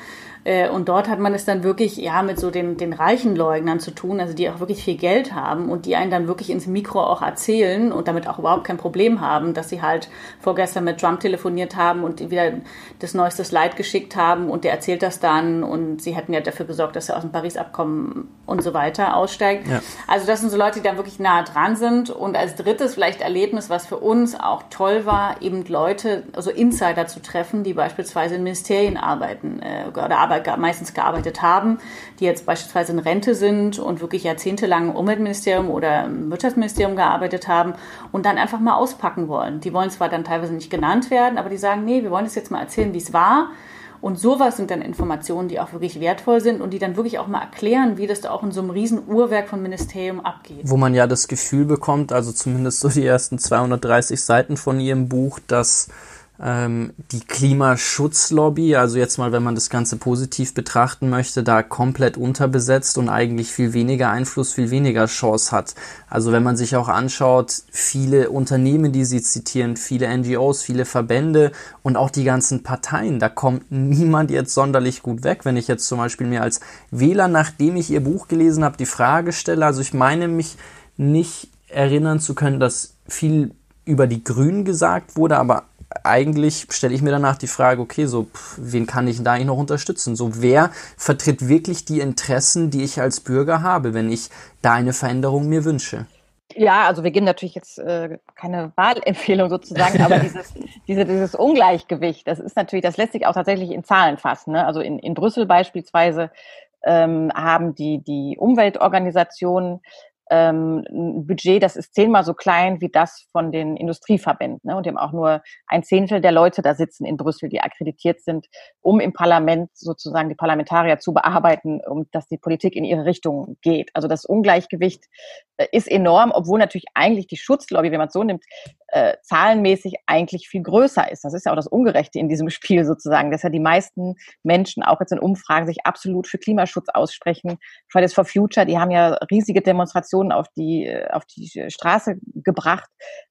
und dort hat man es dann wirklich ja mit so den, den reichen Leugnern zu tun, also die auch wirklich viel Geld haben und die einen dann wirklich ins Mikro auch erzählen und damit auch überhaupt kein Problem haben, dass sie halt vorgestern mit Trump telefoniert haben und wieder das neueste Slide geschickt haben und der erzählt das dann und sie hätten ja dafür gesorgt, dass er aus dem Paris-Abkommen und so weiter aussteigt. Ja. Also das sind so Leute, die dann wirklich nah dran sind und als drittes vielleicht Erlebnis, was für uns auch toll war, eben Leute, also Insider zu treffen, die beispielsweise in Ministerien arbeiten äh, oder arbeiten meistens gearbeitet haben, die jetzt beispielsweise in Rente sind und wirklich jahrzehntelang im Umweltministerium oder im Wirtschaftsministerium gearbeitet haben und dann einfach mal auspacken wollen. Die wollen zwar dann teilweise nicht genannt werden, aber die sagen, nee, wir wollen es jetzt mal erzählen, wie es war. Und sowas sind dann Informationen, die auch wirklich wertvoll sind und die dann wirklich auch mal erklären, wie das da auch in so einem riesen Uhrwerk von Ministerium abgeht. Wo man ja das Gefühl bekommt, also zumindest so die ersten 230 Seiten von ihrem Buch, dass die Klimaschutzlobby, also jetzt mal, wenn man das Ganze positiv betrachten möchte, da komplett unterbesetzt und eigentlich viel weniger Einfluss, viel weniger Chance hat. Also wenn man sich auch anschaut, viele Unternehmen, die sie zitieren, viele NGOs, viele Verbände und auch die ganzen Parteien, da kommt niemand jetzt sonderlich gut weg. Wenn ich jetzt zum Beispiel mir als Wähler, nachdem ich ihr Buch gelesen habe, die Frage stelle, also ich meine mich nicht erinnern zu können, dass viel über die Grünen gesagt wurde, aber eigentlich stelle ich mir danach die Frage, okay, so, pff, wen kann ich da eigentlich noch unterstützen? So, wer vertritt wirklich die Interessen, die ich als Bürger habe, wenn ich da eine Veränderung mir wünsche? Ja, also wir geben natürlich jetzt äh, keine Wahlempfehlung sozusagen, aber dieses, diese, dieses Ungleichgewicht, das ist natürlich, das lässt sich auch tatsächlich in Zahlen fassen. Ne? Also in, in Brüssel beispielsweise ähm, haben die, die Umweltorganisationen ähm, ein Budget, das ist zehnmal so klein wie das von den Industrieverbänden. Ne? Und die haben auch nur ein Zehntel der Leute da sitzen in Brüssel, die akkreditiert sind, um im Parlament sozusagen die Parlamentarier zu bearbeiten, um dass die Politik in ihre Richtung geht. Also das Ungleichgewicht äh, ist enorm, obwohl natürlich eigentlich die Schutzlobby, wenn man es so nimmt, äh, zahlenmäßig eigentlich viel größer ist. Das ist ja auch das Ungerechte in diesem Spiel sozusagen, dass ja die meisten Menschen auch jetzt in Umfragen sich absolut für Klimaschutz aussprechen. Fridays for Future, die haben ja riesige Demonstrationen auf die, äh, auf die Straße gebracht.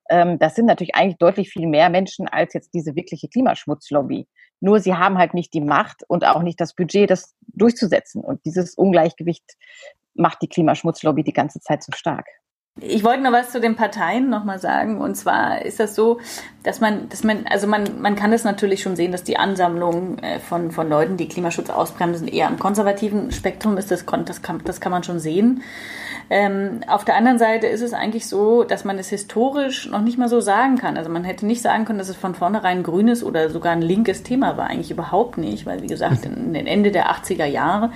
Ähm, das sind natürlich eigentlich deutlich viel mehr Menschen als jetzt diese wirkliche Klimaschmutzlobby. Nur sie haben halt nicht die Macht und auch nicht das Budget, das durchzusetzen. Und dieses Ungleichgewicht macht die Klimaschmutzlobby die ganze Zeit so stark. Ich wollte noch was zu den Parteien nochmal sagen. Und zwar ist das so, dass man, dass man, also man, man kann das natürlich schon sehen, dass die Ansammlung äh, von, von Leuten, die Klimaschutz ausbremsen, eher am konservativen Spektrum ist. Das, das, kann, das kann man schon sehen. Ähm, auf der anderen Seite ist es eigentlich so, dass man es historisch noch nicht mal so sagen kann. Also man hätte nicht sagen können, dass es von vornherein ein grünes oder sogar ein linkes Thema war. Eigentlich überhaupt nicht, weil wie gesagt, in den Ende der 80er Jahre,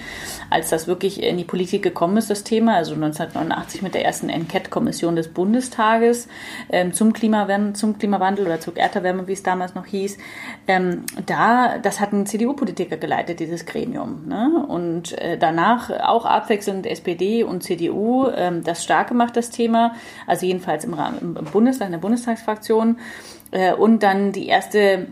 als das wirklich in die Politik gekommen ist, das Thema, also 1989 mit der ersten Enquete-Kommission des Bundestages ähm, zum, Klimawandel, zum Klimawandel oder zur Erderwärme, wie es damals noch hieß, ähm, da, das hat ein CDU-Politiker geleitet, dieses Gremium. Ne? Und äh, danach auch abwechselnd SPD und CDU ähm, das stark gemacht, das Thema. Also jedenfalls im, Rahmen, im Bundestag, in der Bundestagsfraktion. Äh, und dann die erste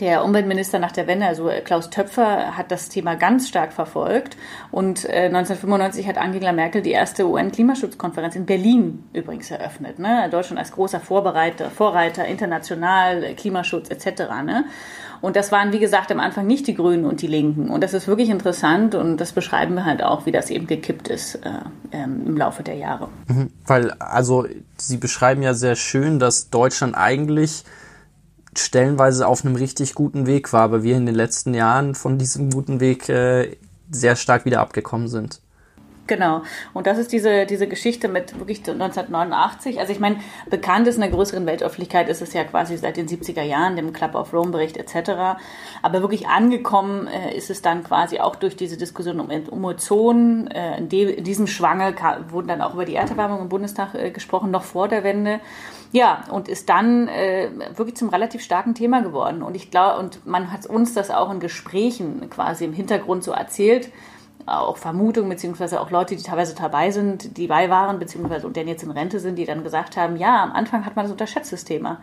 der Umweltminister nach der Wende, also Klaus Töpfer, hat das Thema ganz stark verfolgt. Und äh, 1995 hat Angela Merkel die erste UN-Klimaschutzkonferenz in Berlin übrigens eröffnet. Ne? Deutschland als großer Vorbereiter, Vorreiter, international, Klimaschutz etc. Ne? Und das waren, wie gesagt, am Anfang nicht die Grünen und die Linken. Und das ist wirklich interessant und das beschreiben wir halt auch, wie das eben gekippt ist äh, ähm, im Laufe der Jahre. Mhm. Weil, also, Sie beschreiben ja sehr schön, dass Deutschland eigentlich stellenweise auf einem richtig guten Weg war, aber wir in den letzten Jahren von diesem guten Weg äh, sehr stark wieder abgekommen sind. Genau. Und das ist diese, diese Geschichte mit wirklich 1989. Also ich meine, bekannt ist in der größeren Weltöffentlichkeit ist es ja quasi seit den 70er Jahren, dem Club of Rome Bericht etc. Aber wirklich angekommen äh, ist es dann quasi auch durch diese Diskussion um, um Ozon. Äh, in, in, diesem Schwange wurden dann auch über die Erderwärmung im Bundestag äh, gesprochen, noch vor der Wende. Ja, und ist dann äh, wirklich zum relativ starken Thema geworden. Und ich glaube, und man hat uns das auch in Gesprächen quasi im Hintergrund so erzählt, auch Vermutungen, beziehungsweise auch Leute, die teilweise dabei sind, die bei waren, beziehungsweise und dann jetzt in Rente sind, die dann gesagt haben, ja, am Anfang hat man das unterschätzt, das Thema.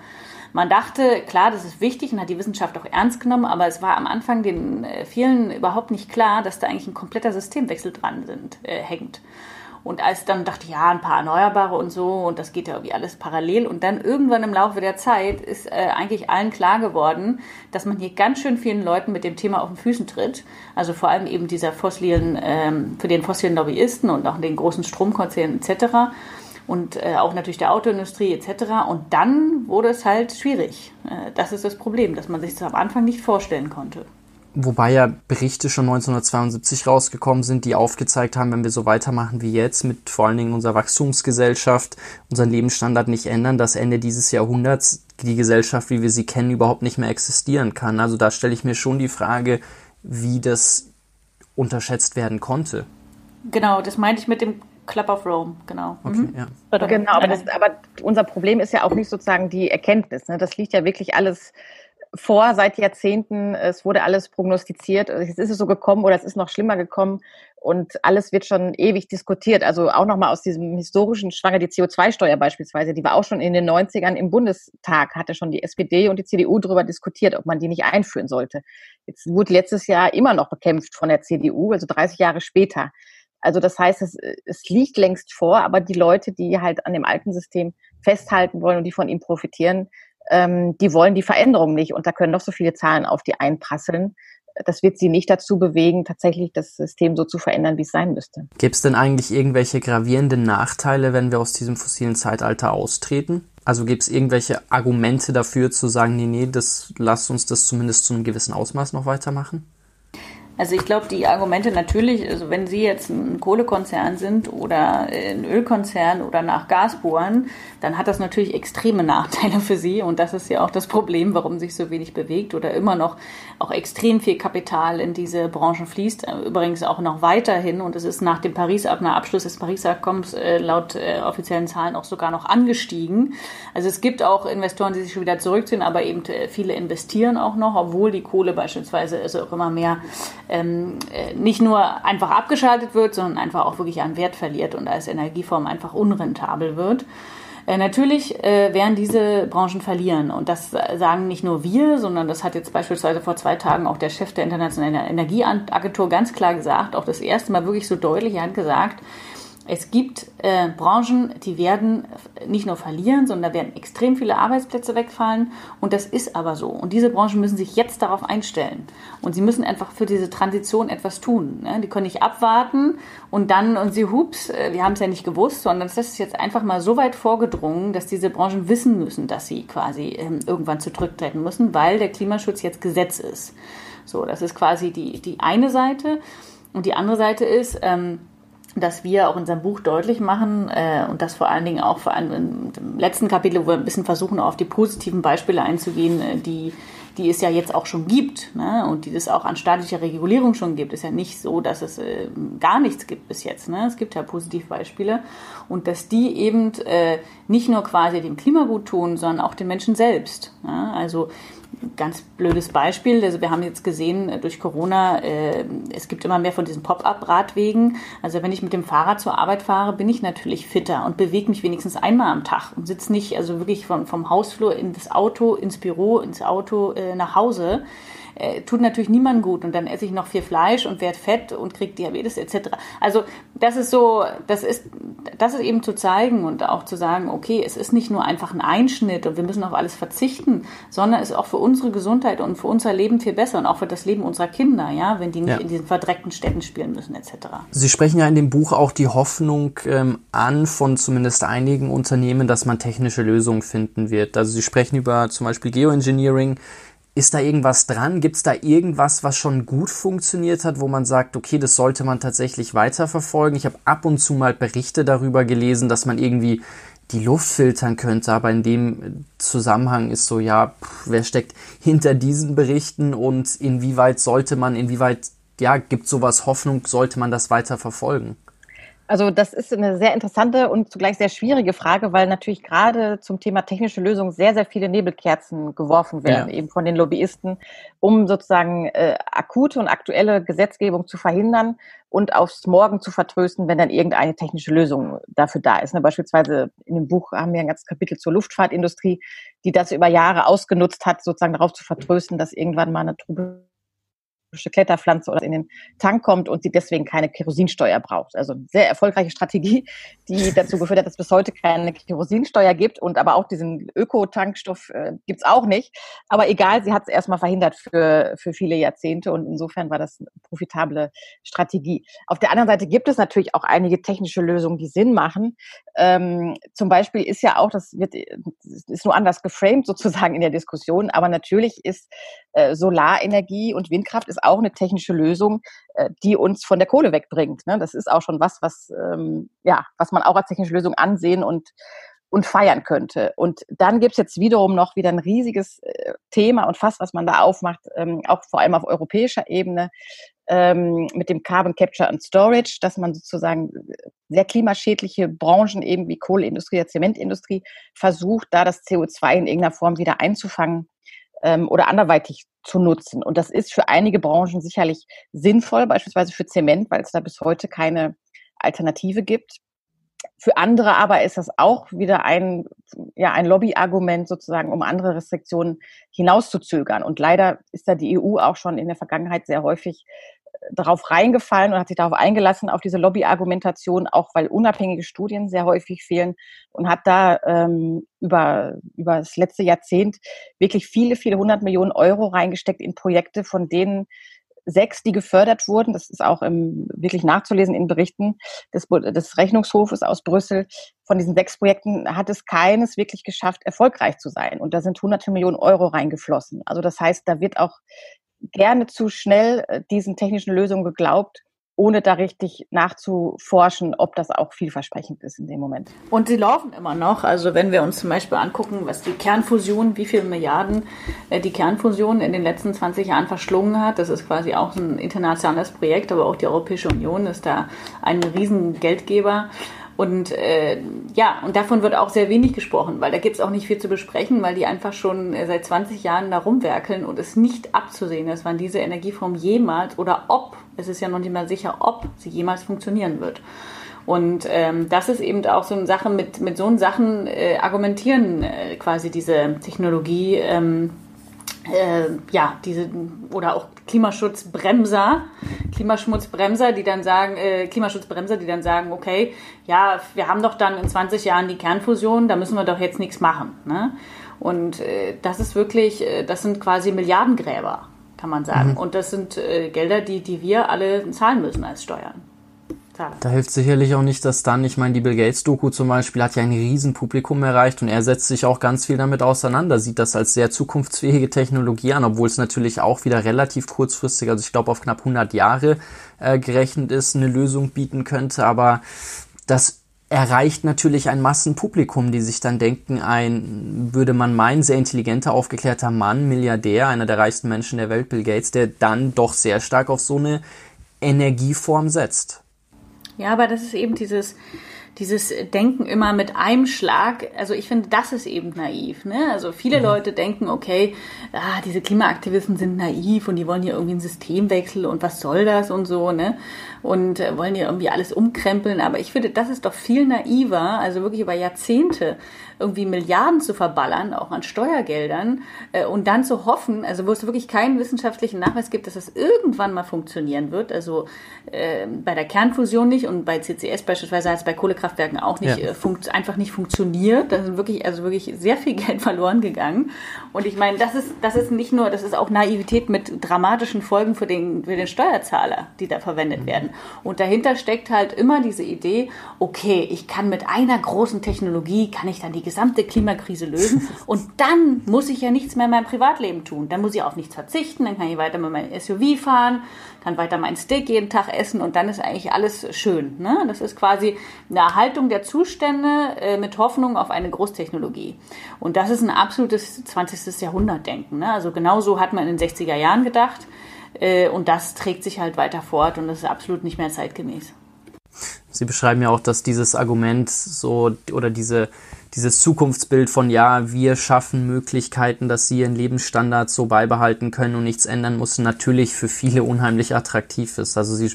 Man dachte, klar, das ist wichtig und hat die Wissenschaft auch ernst genommen, aber es war am Anfang den äh, vielen überhaupt nicht klar, dass da eigentlich ein kompletter Systemwechsel dran sind, äh, hängt. Und als dann dachte ich, ja, ein paar Erneuerbare und so, und das geht ja irgendwie alles parallel. Und dann irgendwann im Laufe der Zeit ist äh, eigentlich allen klar geworden, dass man hier ganz schön vielen Leuten mit dem Thema auf den Füßen tritt. Also vor allem eben dieser fossilen, ähm, für den fossilen Lobbyisten und auch den großen Stromkonzernen etc. Und äh, auch natürlich der Autoindustrie etc. Und dann wurde es halt schwierig. Äh, das ist das Problem, dass man sich das am Anfang nicht vorstellen konnte. Wobei ja Berichte schon 1972 rausgekommen sind, die aufgezeigt haben, wenn wir so weitermachen wie jetzt, mit vor allen Dingen unserer Wachstumsgesellschaft, unseren Lebensstandard nicht ändern, dass Ende dieses Jahrhunderts die Gesellschaft, wie wir sie kennen, überhaupt nicht mehr existieren kann. Also da stelle ich mir schon die Frage, wie das unterschätzt werden konnte. Genau, das meinte ich mit dem Club of Rome, genau. Okay, mhm. ja. Genau, aber, das, aber, unser Problem ist ja auch nicht sozusagen die Erkenntnis. Ne? Das liegt ja wirklich alles vor seit Jahrzehnten. Es wurde alles prognostiziert. Ist es so gekommen oder es ist noch schlimmer gekommen und alles wird schon ewig diskutiert. Also auch nochmal aus diesem historischen Schwanger, die CO2-Steuer beispielsweise, die war auch schon in den 90ern im Bundestag, hatte schon die SPD und die CDU darüber diskutiert, ob man die nicht einführen sollte. Jetzt wurde letztes Jahr immer noch bekämpft von der CDU, also 30 Jahre später. Also das heißt, es, es liegt längst vor, aber die Leute, die halt an dem alten System festhalten wollen und die von ihm profitieren, ähm, die wollen die Veränderung nicht und da können noch so viele Zahlen auf die einprasseln. Das wird sie nicht dazu bewegen, tatsächlich das System so zu verändern, wie es sein müsste. Gibt es denn eigentlich irgendwelche gravierenden Nachteile, wenn wir aus diesem fossilen Zeitalter austreten? Also gibt es irgendwelche Argumente dafür zu sagen, nee, nee, das lasst uns das zumindest zu einem gewissen Ausmaß noch weitermachen? Also ich glaube, die Argumente natürlich, also wenn Sie jetzt ein Kohlekonzern sind oder ein Ölkonzern oder nach Gas bohren, dann hat das natürlich extreme Nachteile für Sie und das ist ja auch das Problem, warum sich so wenig bewegt oder immer noch auch extrem viel Kapital in diese Branchen fließt. Übrigens auch noch weiterhin und es ist nach dem Paris Abschluss des Pariser Abkommens äh, laut äh, offiziellen Zahlen auch sogar noch angestiegen. Also es gibt auch Investoren, die sich schon wieder zurückziehen, aber eben äh, viele investieren auch noch, obwohl die Kohle beispielsweise also auch immer mehr ähm, äh, nicht nur einfach abgeschaltet wird, sondern einfach auch wirklich an Wert verliert und als Energieform einfach unrentabel wird. Äh, natürlich äh, werden diese Branchen verlieren. Und das sagen nicht nur wir, sondern das hat jetzt beispielsweise vor zwei Tagen auch der Chef der Internationalen Energieagentur ganz klar gesagt, auch das erste Mal wirklich so deutlich, er hat gesagt, es gibt äh, Branchen, die werden nicht nur verlieren, sondern da werden extrem viele Arbeitsplätze wegfallen. Und das ist aber so. Und diese Branchen müssen sich jetzt darauf einstellen. Und sie müssen einfach für diese Transition etwas tun. Ne? Die können nicht abwarten und dann und sie, hups, äh, wir haben es ja nicht gewusst, sondern das ist jetzt einfach mal so weit vorgedrungen, dass diese Branchen wissen müssen, dass sie quasi ähm, irgendwann zurücktreten müssen, weil der Klimaschutz jetzt Gesetz ist. So, das ist quasi die, die eine Seite. Und die andere Seite ist, ähm, dass wir auch in unserem Buch deutlich machen äh, und das vor allen Dingen auch vor allem im letzten Kapitel, wo wir ein bisschen versuchen, auf die positiven Beispiele einzugehen, äh, die, die es ja jetzt auch schon gibt ne? und die es auch an staatlicher Regulierung schon gibt. Ist ja nicht so, dass es äh, gar nichts gibt bis jetzt. Ne? Es gibt ja Positivbeispiele und dass die eben äh, nicht nur quasi dem Klima gut tun, sondern auch den Menschen selbst. Ne? Also ganz blödes Beispiel. Also wir haben jetzt gesehen äh, durch Corona, äh, es gibt immer mehr von diesen Pop-up-Radwegen. Also wenn ich mit dem Fahrrad zur Arbeit fahre, bin ich natürlich fitter und bewege mich wenigstens einmal am Tag und sitze nicht also wirklich vom, vom Hausflur in das Auto, ins Büro, ins Auto äh, nach Hause äh, tut natürlich niemandem gut. Und dann esse ich noch viel Fleisch und werde fett und kriege Diabetes etc. Also das ist so, das ist, das ist eben zu zeigen und auch zu sagen, okay, es ist nicht nur einfach ein Einschnitt und wir müssen auf alles verzichten, sondern es ist auch für unsere Gesundheit und für unser Leben viel besser und auch für das Leben unserer Kinder, ja, wenn die nicht ja. in diesen verdreckten Städten spielen müssen etc. Sie sprechen ja in dem Buch auch die Hoffnung ähm, an von zumindest einigen Unternehmen, dass man technische Lösungen finden wird. Also Sie sprechen über zum Beispiel Geoengineering, ist da irgendwas dran? Gibt es da irgendwas, was schon gut funktioniert hat, wo man sagt, okay, das sollte man tatsächlich weiterverfolgen? Ich habe ab und zu mal Berichte darüber gelesen, dass man irgendwie die Luft filtern könnte, aber in dem Zusammenhang ist so, ja, pff, wer steckt hinter diesen Berichten und inwieweit sollte man, inwieweit, ja, gibt sowas Hoffnung, sollte man das weiter verfolgen? Also das ist eine sehr interessante und zugleich sehr schwierige Frage, weil natürlich gerade zum Thema technische Lösungen sehr, sehr viele Nebelkerzen geworfen werden, ja. eben von den Lobbyisten, um sozusagen äh, akute und aktuelle Gesetzgebung zu verhindern und aufs Morgen zu vertrösten, wenn dann irgendeine technische Lösung dafür da ist. Ne, beispielsweise in dem Buch haben wir ein ganzes Kapitel zur Luftfahrtindustrie, die das über Jahre ausgenutzt hat, sozusagen darauf zu vertrösten, dass irgendwann mal eine Trubel Kletterpflanze oder in den Tank kommt und sie deswegen keine Kerosinsteuer braucht. Also eine sehr erfolgreiche Strategie, die dazu geführt hat, dass es bis heute keine Kerosinsteuer gibt und aber auch diesen Ökotankstoff äh, gibt's auch nicht. Aber egal, sie hat es erstmal verhindert für, für viele Jahrzehnte und insofern war das eine profitable Strategie. Auf der anderen Seite gibt es natürlich auch einige technische Lösungen, die Sinn machen. Ähm, zum Beispiel ist ja auch, das wird, ist nur anders geframed sozusagen in der Diskussion, aber natürlich ist äh, Solarenergie und Windkraft ist auch eine technische Lösung, äh, die uns von der Kohle wegbringt. Ne? Das ist auch schon was, was, ähm, ja, was man auch als technische Lösung ansehen und, und feiern könnte. Und dann gibt's jetzt wiederum noch wieder ein riesiges äh, Thema und fast, was man da aufmacht, ähm, auch vor allem auf europäischer Ebene, ähm, mit dem Carbon Capture and Storage, dass man sozusagen sehr klimaschädliche Branchen eben wie Kohleindustrie, der Zementindustrie versucht, da das CO2 in irgendeiner Form wieder einzufangen ähm, oder anderweitig zu nutzen. Und das ist für einige Branchen sicherlich sinnvoll, beispielsweise für Zement, weil es da bis heute keine Alternative gibt. Für andere aber ist das auch wieder ein, ja, ein Lobbyargument sozusagen, um andere Restriktionen hinauszuzögern. Und leider ist da die EU auch schon in der Vergangenheit sehr häufig darauf reingefallen und hat sich darauf eingelassen, auf diese Lobbyargumentation, auch weil unabhängige Studien sehr häufig fehlen und hat da ähm, über, über das letzte Jahrzehnt wirklich viele, viele hundert Millionen Euro reingesteckt in Projekte, von denen sechs, die gefördert wurden. Das ist auch im, wirklich nachzulesen in Berichten des, des Rechnungshofes aus Brüssel. Von diesen sechs Projekten hat es keines wirklich geschafft, erfolgreich zu sein. Und da sind hunderte Millionen Euro reingeflossen. Also das heißt, da wird auch gerne zu schnell äh, diesen technischen Lösungen geglaubt, ohne da richtig nachzuforschen, ob das auch vielversprechend ist in dem Moment. Und sie laufen immer noch. Also wenn wir uns zum Beispiel angucken, was die Kernfusion, wie viele Milliarden äh, die Kernfusion in den letzten 20 Jahren verschlungen hat, das ist quasi auch ein internationales Projekt, aber auch die Europäische Union ist da ein riesen Geldgeber. Und äh, ja, und davon wird auch sehr wenig gesprochen, weil da gibt es auch nicht viel zu besprechen, weil die einfach schon äh, seit 20 Jahren da rumwerkeln und es nicht abzusehen ist, wann diese Energieform jemals oder ob, es ist ja noch nicht mal sicher, ob sie jemals funktionieren wird. Und ähm, das ist eben auch so eine Sache, mit, mit so Sachen äh, argumentieren äh, quasi diese Technologie. Ähm, äh, ja, diese oder auch Klimaschutzbremser, Klimaschmutzbremser, die dann sagen, äh, Klimaschutzbremser, die dann sagen, okay, ja, wir haben doch dann in 20 Jahren die Kernfusion, da müssen wir doch jetzt nichts machen. Ne? Und äh, das ist wirklich, äh, das sind quasi Milliardengräber, kann man sagen. Mhm. Und das sind äh, Gelder, die, die wir alle zahlen müssen als Steuern. Da hilft sicherlich auch nicht, dass dann, ich meine, die Bill Gates Doku zum Beispiel hat ja ein Riesenpublikum erreicht und er setzt sich auch ganz viel damit auseinander, sieht das als sehr zukunftsfähige Technologie an, obwohl es natürlich auch wieder relativ kurzfristig, also ich glaube auf knapp 100 Jahre äh, gerechnet ist, eine Lösung bieten könnte, aber das erreicht natürlich ein Massenpublikum, die sich dann denken, ein, würde man meinen, sehr intelligenter, aufgeklärter Mann, Milliardär, einer der reichsten Menschen der Welt, Bill Gates, der dann doch sehr stark auf so eine Energieform setzt. Ja, aber das ist eben dieses, dieses Denken immer mit einem Schlag, also ich finde, das ist eben naiv. Ne? Also viele mhm. Leute denken, okay, ah, diese Klimaaktivisten sind naiv und die wollen hier irgendwie einen Systemwechsel und was soll das und so, ne? Und äh, wollen hier irgendwie alles umkrempeln. Aber ich finde, das ist doch viel naiver, also wirklich über Jahrzehnte irgendwie Milliarden zu verballern, auch an Steuergeldern, äh, und dann zu hoffen, also wo es wirklich keinen wissenschaftlichen Nachweis gibt, dass das irgendwann mal funktionieren wird, also äh, bei der Kernfusion nicht und bei CCS beispielsweise hat es bei Kohlekraftwerken auch nicht, ja. äh, einfach nicht funktioniert. Da sind wirklich, also wirklich sehr viel Geld verloren gegangen. Und ich meine, das ist, das ist nicht nur, das ist auch Naivität mit dramatischen Folgen für den, für den Steuerzahler, die da verwendet werden. Und dahinter steckt halt immer diese Idee, okay, ich kann mit einer großen Technologie, kann ich dann die gesamte Klimakrise lösen. Und dann muss ich ja nichts mehr in meinem Privatleben tun. Dann muss ich auf nichts verzichten, dann kann ich weiter mit meinem SUV fahren, kann weiter mein Steak jeden Tag essen und dann ist eigentlich alles schön. Ne? Das ist quasi eine Erhaltung der Zustände äh, mit Hoffnung auf eine Großtechnologie. Und das ist ein absolutes 20. Jahrhundertdenken. Ne? Also genauso hat man in den 60er Jahren gedacht. Äh, und das trägt sich halt weiter fort und das ist absolut nicht mehr zeitgemäß. Sie beschreiben ja auch, dass dieses Argument so oder diese dieses Zukunftsbild von, ja, wir schaffen Möglichkeiten, dass sie ihren Lebensstandard so beibehalten können und nichts ändern müssen, natürlich für viele unheimlich attraktiv ist. Also sie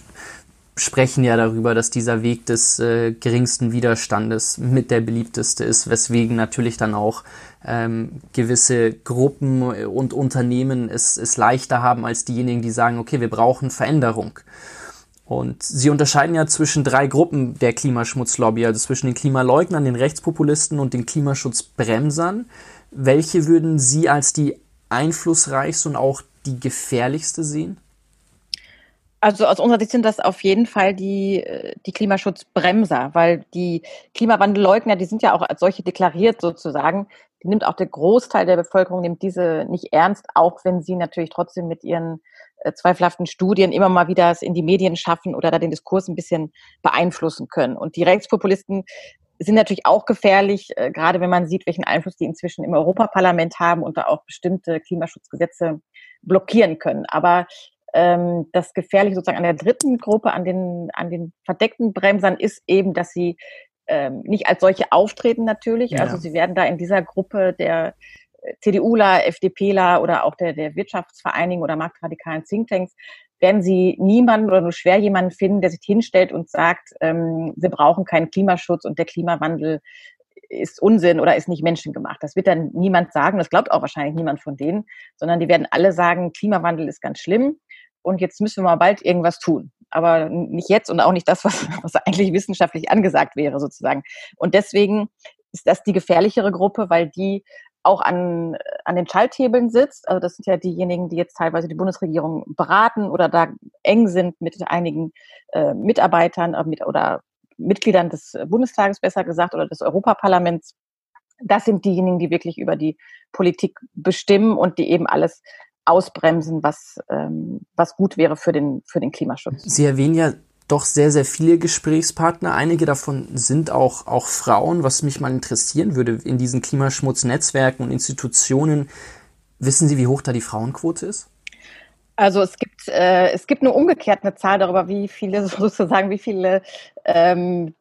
sprechen ja darüber, dass dieser Weg des äh, geringsten Widerstandes mit der beliebteste ist, weswegen natürlich dann auch ähm, gewisse Gruppen und Unternehmen es, es leichter haben als diejenigen, die sagen, okay, wir brauchen Veränderung. Und sie unterscheiden ja zwischen drei Gruppen der Klimaschmutzlobby, also zwischen den Klimaleugnern, den Rechtspopulisten und den Klimaschutzbremsern. Welche würden Sie als die einflussreichste und auch die gefährlichste sehen? Also aus unserer Sicht sind das auf jeden Fall die, die Klimaschutzbremser, weil die Klimawandelleugner, die sind ja auch als solche deklariert sozusagen. Die nimmt auch der Großteil der Bevölkerung, nimmt diese nicht ernst, auch wenn sie natürlich trotzdem mit ihren äh, zweifelhaften Studien immer mal wieder es in die Medien schaffen oder da den Diskurs ein bisschen beeinflussen können. Und die Rechtspopulisten sind natürlich auch gefährlich, äh, gerade wenn man sieht, welchen Einfluss die inzwischen im Europaparlament haben und da auch bestimmte Klimaschutzgesetze blockieren können. Aber ähm, das Gefährliche sozusagen an der dritten Gruppe, an den, an den verdeckten Bremsern, ist eben, dass sie ähm, nicht als solche auftreten natürlich. Ja. Also sie werden da in dieser Gruppe der CDUler, FDPler oder auch der, der Wirtschaftsvereinigung oder marktradikalen Thinktanks, werden sie niemanden oder nur schwer jemanden finden, der sich hinstellt und sagt, ähm, wir brauchen keinen Klimaschutz und der Klimawandel ist Unsinn oder ist nicht menschengemacht. Das wird dann niemand sagen, das glaubt auch wahrscheinlich niemand von denen, sondern die werden alle sagen, Klimawandel ist ganz schlimm und jetzt müssen wir mal bald irgendwas tun. Aber nicht jetzt und auch nicht das, was, was eigentlich wissenschaftlich angesagt wäre, sozusagen. Und deswegen ist das die gefährlichere Gruppe, weil die auch an, an den Schalthebeln sitzt. Also das sind ja diejenigen, die jetzt teilweise die Bundesregierung beraten oder da eng sind mit einigen äh, Mitarbeitern äh, mit, oder Mitgliedern des Bundestages besser gesagt oder des Europaparlaments. Das sind diejenigen, die wirklich über die Politik bestimmen und die eben alles ausbremsen, was, ähm, was gut wäre für den, für den Klimaschutz. Sie erwähnen ja doch sehr, sehr viele Gesprächspartner. Einige davon sind auch, auch Frauen, was mich mal interessieren würde in diesen Klimaschmutznetzwerken und Institutionen. Wissen Sie, wie hoch da die Frauenquote ist? Also es gibt äh, es gibt nur umgekehrt eine Zahl darüber, wie viele sozusagen wie viele ähm,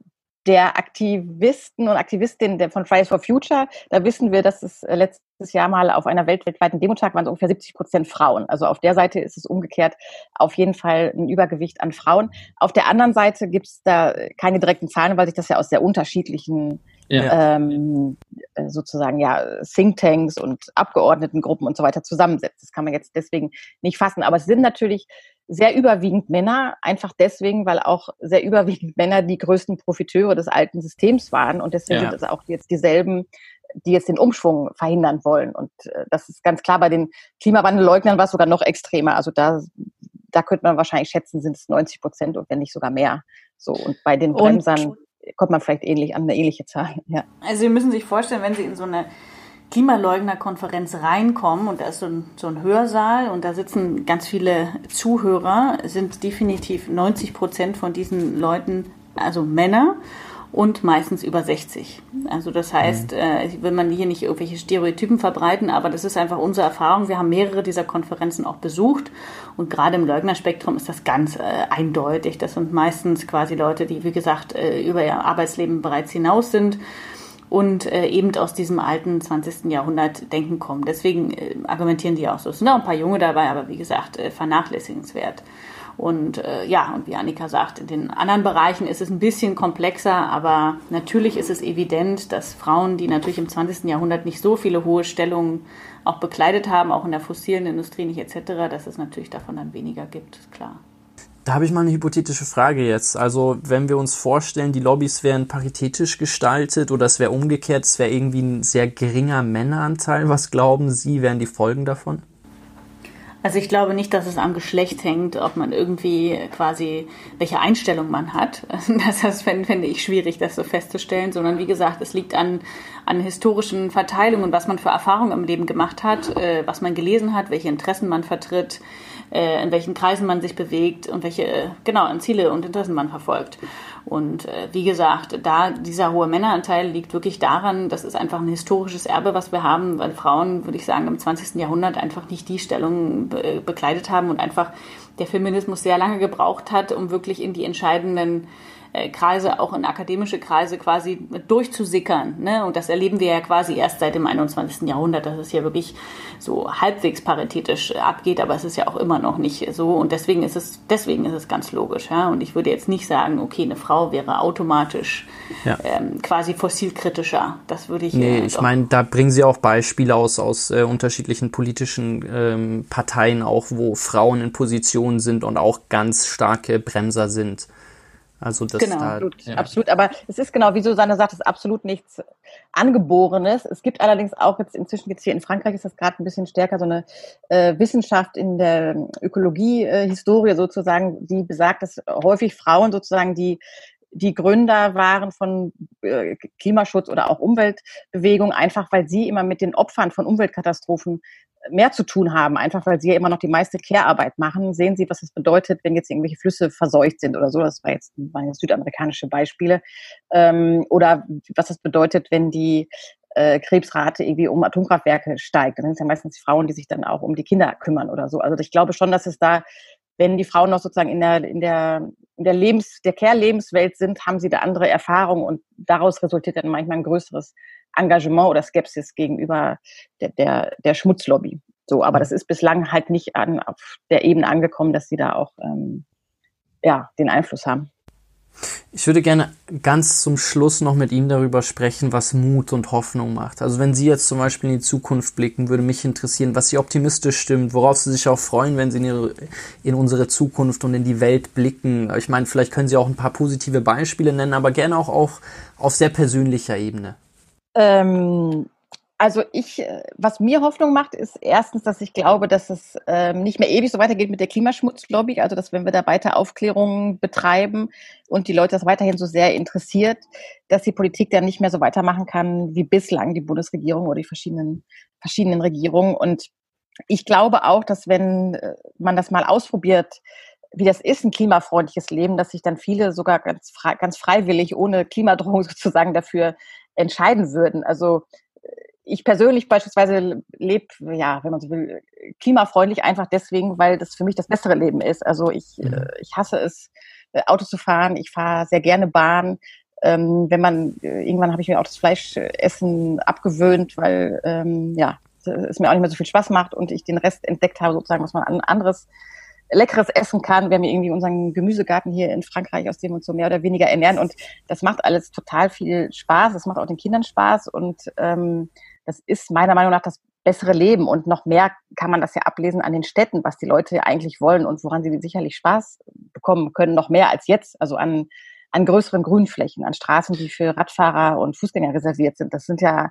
der Aktivisten und Aktivistinnen der von Fridays for Future, da wissen wir, dass es äh, letztes Jahr mal auf einer weltweiten Demotag waren so ungefähr 70 Prozent Frauen. Also auf der Seite ist es umgekehrt auf jeden Fall ein Übergewicht an Frauen. Auf der anderen Seite gibt es da keine direkten Zahlen, weil sich das ja aus sehr unterschiedlichen ja. ähm, äh, sozusagen ja Thinktanks und Abgeordnetengruppen und so weiter zusammensetzt. Das kann man jetzt deswegen nicht fassen. Aber es sind natürlich sehr überwiegend Männer, einfach deswegen, weil auch sehr überwiegend Männer die größten Profiteure des alten Systems waren und deswegen ja. sind es auch jetzt dieselben, die jetzt den Umschwung verhindern wollen. Und äh, das ist ganz klar, bei den Klimawandelleugnern war es sogar noch extremer. Also da, da könnte man wahrscheinlich schätzen, sind es 90 Prozent und wenn nicht sogar mehr. So, und bei den Bremsern und, kommt man vielleicht ähnlich an eine ähnliche Zahl. Ja. Also Sie müssen sich vorstellen, wenn Sie in so eine Klimaleugner-Konferenz reinkommen und da ist so ein, so ein Hörsaal und da sitzen ganz viele Zuhörer, sind definitiv 90 Prozent von diesen Leuten also Männer und meistens über 60. Also das heißt, mhm. äh, will man hier nicht irgendwelche Stereotypen verbreiten, aber das ist einfach unsere Erfahrung. Wir haben mehrere dieser Konferenzen auch besucht und gerade im Leugnerspektrum ist das ganz äh, eindeutig. Das sind meistens quasi Leute, die, wie gesagt, äh, über ihr Arbeitsleben bereits hinaus sind und äh, eben aus diesem alten 20. Jahrhundert Denken kommen. Deswegen äh, argumentieren die auch so. Es sind auch ein paar Junge dabei, aber wie gesagt, äh, vernachlässigenswert. Und äh, ja, und wie Annika sagt, in den anderen Bereichen ist es ein bisschen komplexer, aber natürlich ist es evident, dass Frauen, die natürlich im 20. Jahrhundert nicht so viele hohe Stellungen auch bekleidet haben, auch in der fossilen Industrie nicht etc., dass es natürlich davon dann weniger gibt, klar. Da habe ich mal eine hypothetische Frage jetzt. Also, wenn wir uns vorstellen, die Lobbys wären paritätisch gestaltet oder es wäre umgekehrt, es wäre irgendwie ein sehr geringer Männeranteil, was glauben Sie, wären die Folgen davon? Also ich glaube nicht, dass es am Geschlecht hängt, ob man irgendwie quasi, welche Einstellung man hat. Das, das fände ich schwierig, das so festzustellen, sondern wie gesagt, es liegt an, an historischen Verteilungen, was man für Erfahrungen im Leben gemacht hat, äh, was man gelesen hat, welche Interessen man vertritt, äh, in welchen Kreisen man sich bewegt und welche, äh, genau, Ziele und Interessen man verfolgt. Und äh, wie gesagt, da dieser hohe Männeranteil liegt wirklich daran, das ist einfach ein historisches Erbe, was wir haben, weil Frauen, würde ich sagen, im 20. Jahrhundert einfach nicht die Stellung be bekleidet haben und einfach der Feminismus sehr lange gebraucht hat, um wirklich in die entscheidenden äh, Kreise, auch in akademische Kreise quasi durchzusickern. Ne? Und das erleben wir ja quasi erst seit dem 21. Jahrhundert, dass es ja wirklich so halbwegs paritätisch abgeht, aber es ist ja auch immer noch nicht so. Und deswegen ist es, deswegen ist es ganz logisch. Ja? Und ich würde jetzt nicht sagen, okay, eine Frau wäre automatisch ja. ähm, quasi fossilkritischer. Das würde ich. Nee, äh, ich meine, da bringen Sie auch Beispiele aus, aus äh, unterschiedlichen politischen ähm, Parteien auch, wo Frauen in Positionen sind und auch ganz starke Bremser sind. Also das genau, da, absolut, ja. absolut. Aber es ist genau, wie Susanne sagt, es ist absolut nichts Angeborenes. Es gibt allerdings auch jetzt inzwischen jetzt hier in Frankreich ist das gerade ein bisschen stärker so eine äh, Wissenschaft in der Ökologie-Historie äh, sozusagen, die besagt, dass häufig Frauen sozusagen die die Gründer waren von äh, Klimaschutz oder auch Umweltbewegung, einfach weil sie immer mit den Opfern von Umweltkatastrophen mehr zu tun haben, einfach weil sie ja immer noch die meiste Care-Arbeit machen. Sehen Sie, was es bedeutet, wenn jetzt irgendwelche Flüsse verseucht sind oder so. Das war jetzt, waren jetzt südamerikanische Beispiele. Ähm, oder was es bedeutet, wenn die äh, Krebsrate irgendwie um Atomkraftwerke steigt. Dann sind es ja meistens Frauen, die sich dann auch um die Kinder kümmern oder so. Also ich glaube schon, dass es da, wenn die Frauen noch sozusagen in der, in der, in der Lebens-, der Care-Lebenswelt sind, haben sie da andere Erfahrungen und daraus resultiert dann manchmal ein größeres Engagement oder Skepsis gegenüber der, der, der Schmutzlobby. So, aber das ist bislang halt nicht an, auf der Ebene angekommen, dass sie da auch ähm, ja, den Einfluss haben. Ich würde gerne ganz zum Schluss noch mit Ihnen darüber sprechen, was Mut und Hoffnung macht. Also wenn Sie jetzt zum Beispiel in die Zukunft blicken, würde mich interessieren, was Sie optimistisch stimmt, worauf Sie sich auch freuen, wenn Sie in, Ihre, in unsere Zukunft und in die Welt blicken. Ich meine, vielleicht können Sie auch ein paar positive Beispiele nennen, aber gerne auch, auch auf sehr persönlicher Ebene. Ähm, also ich, äh, was mir Hoffnung macht, ist erstens, dass ich glaube, dass es ähm, nicht mehr ewig so weitergeht mit der Klimaschmutzlobby. Also dass wenn wir da weiter Aufklärung betreiben und die Leute das weiterhin so sehr interessiert, dass die Politik dann nicht mehr so weitermachen kann wie bislang die Bundesregierung oder die verschiedenen verschiedenen Regierungen. Und ich glaube auch, dass wenn äh, man das mal ausprobiert, wie das ist, ein klimafreundliches Leben, dass sich dann viele sogar ganz, ganz freiwillig, ohne Klimadrohung sozusagen dafür entscheiden würden. Also ich persönlich beispielsweise lebe, ja, wenn man so will, klimafreundlich einfach deswegen, weil das für mich das bessere Leben ist. Also ich, mhm. Äh, ich hasse es, äh, Auto zu fahren. Ich fahre sehr gerne Bahn. Ähm, wenn man, äh, irgendwann habe ich mir auch das Fleischessen abgewöhnt, weil, ähm, ja, es mir auch nicht mehr so viel Spaß macht und ich den Rest entdeckt habe, sozusagen, was man anderes Leckeres essen kann. Wir haben irgendwie unseren Gemüsegarten hier in Frankreich, aus dem wir uns so mehr oder weniger ernähren. Und das macht alles total viel Spaß. Das macht auch den Kindern Spaß. Und ähm, das ist meiner Meinung nach das bessere Leben. Und noch mehr kann man das ja ablesen an den Städten, was die Leute eigentlich wollen und woran sie sicherlich Spaß bekommen können, noch mehr als jetzt. Also an, an größeren Grünflächen, an Straßen, die für Radfahrer und Fußgänger reserviert sind. Das sind ja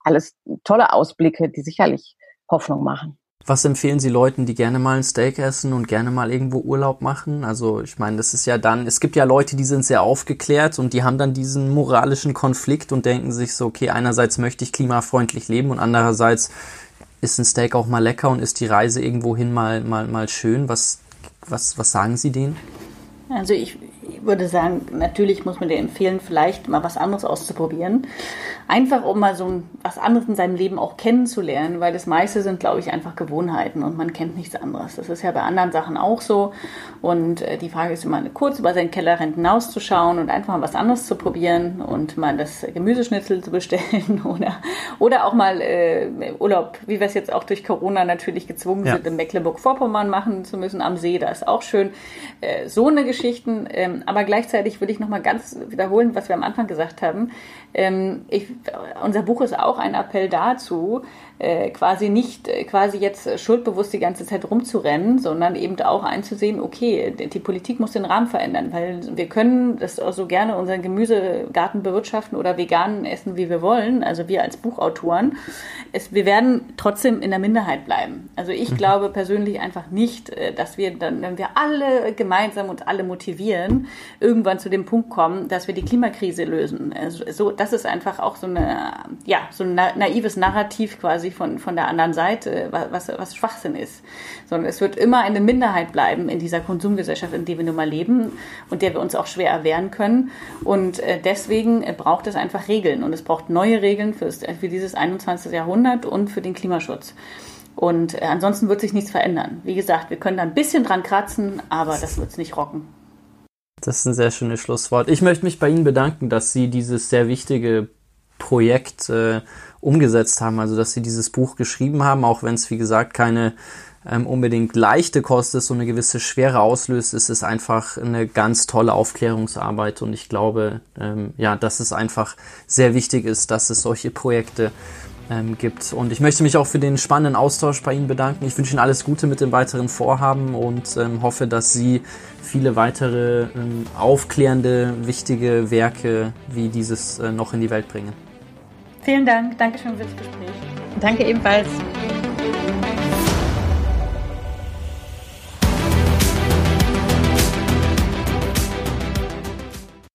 alles tolle Ausblicke, die sicherlich Hoffnung machen. Was empfehlen Sie Leuten, die gerne mal ein Steak essen und gerne mal irgendwo Urlaub machen? Also ich meine, das ist ja dann, es gibt ja Leute, die sind sehr aufgeklärt und die haben dann diesen moralischen Konflikt und denken sich so, okay, einerseits möchte ich klimafreundlich leben und andererseits ist ein Steak auch mal lecker und ist die Reise irgendwohin mal, mal, mal schön. Was, was, was sagen Sie denen? Also ich, würde sagen, natürlich muss man dir empfehlen, vielleicht mal was anderes auszuprobieren. Einfach um mal so ein, was anderes in seinem Leben auch kennenzulernen, weil das meiste sind, glaube ich, einfach Gewohnheiten und man kennt nichts anderes. Das ist ja bei anderen Sachen auch so. Und äh, die Frage ist immer kurz über seinen Kellerrand hinauszuschauen und einfach mal was anderes zu probieren und mal das Gemüseschnitzel zu bestellen oder, oder auch mal äh, Urlaub, wie wir es jetzt auch durch Corona natürlich gezwungen ja. sind, in Mecklenburg-Vorpommern machen zu müssen, am See. Da ist auch schön. Äh, so eine Geschichten. Ähm, aber gleichzeitig will ich nochmal ganz wiederholen, was wir am Anfang gesagt haben. Ähm, ich, unser Buch ist auch ein Appell dazu, äh, quasi nicht äh, quasi jetzt schuldbewusst die ganze Zeit rumzurennen, sondern eben auch einzusehen, okay, die Politik muss den Rahmen verändern, weil wir können das auch so gerne unseren Gemüsegarten bewirtschaften oder vegan essen, wie wir wollen, also wir als Buchautoren. Es, wir werden trotzdem in der Minderheit bleiben. Also ich mhm. glaube persönlich einfach nicht, äh, dass wir dann, wenn wir alle gemeinsam uns alle motivieren, irgendwann zu dem Punkt kommen, dass wir die Klimakrise lösen. Also so, das ist einfach auch so eine, ja, so ein naives Narrativ quasi von, von der anderen Seite, was, was Schwachsinn ist. Sondern es wird immer eine Minderheit bleiben in dieser Konsumgesellschaft, in der wir nun mal leben und der wir uns auch schwer erwehren können. Und äh, deswegen äh, braucht es einfach Regeln. Und es braucht neue Regeln für, für dieses 21. Jahrhundert und für den Klimaschutz. Und äh, ansonsten wird sich nichts verändern. Wie gesagt, wir können da ein bisschen dran kratzen, aber das wird es nicht rocken. Das ist ein sehr schönes Schlusswort. Ich möchte mich bei Ihnen bedanken, dass Sie dieses sehr wichtige Projekt äh, umgesetzt haben, also dass sie dieses Buch geschrieben haben, auch wenn es wie gesagt keine ähm, unbedingt leichte Kost ist und eine gewisse Schwere auslöst, ist es einfach eine ganz tolle Aufklärungsarbeit und ich glaube, ähm, ja, dass es einfach sehr wichtig ist, dass es solche Projekte ähm, gibt. Und ich möchte mich auch für den spannenden Austausch bei Ihnen bedanken. Ich wünsche Ihnen alles Gute mit dem weiteren Vorhaben und ähm, hoffe, dass Sie viele weitere ähm, aufklärende, wichtige Werke wie dieses äh, noch in die Welt bringen. Vielen Dank. Dankeschön für das Gespräch. Danke ebenfalls.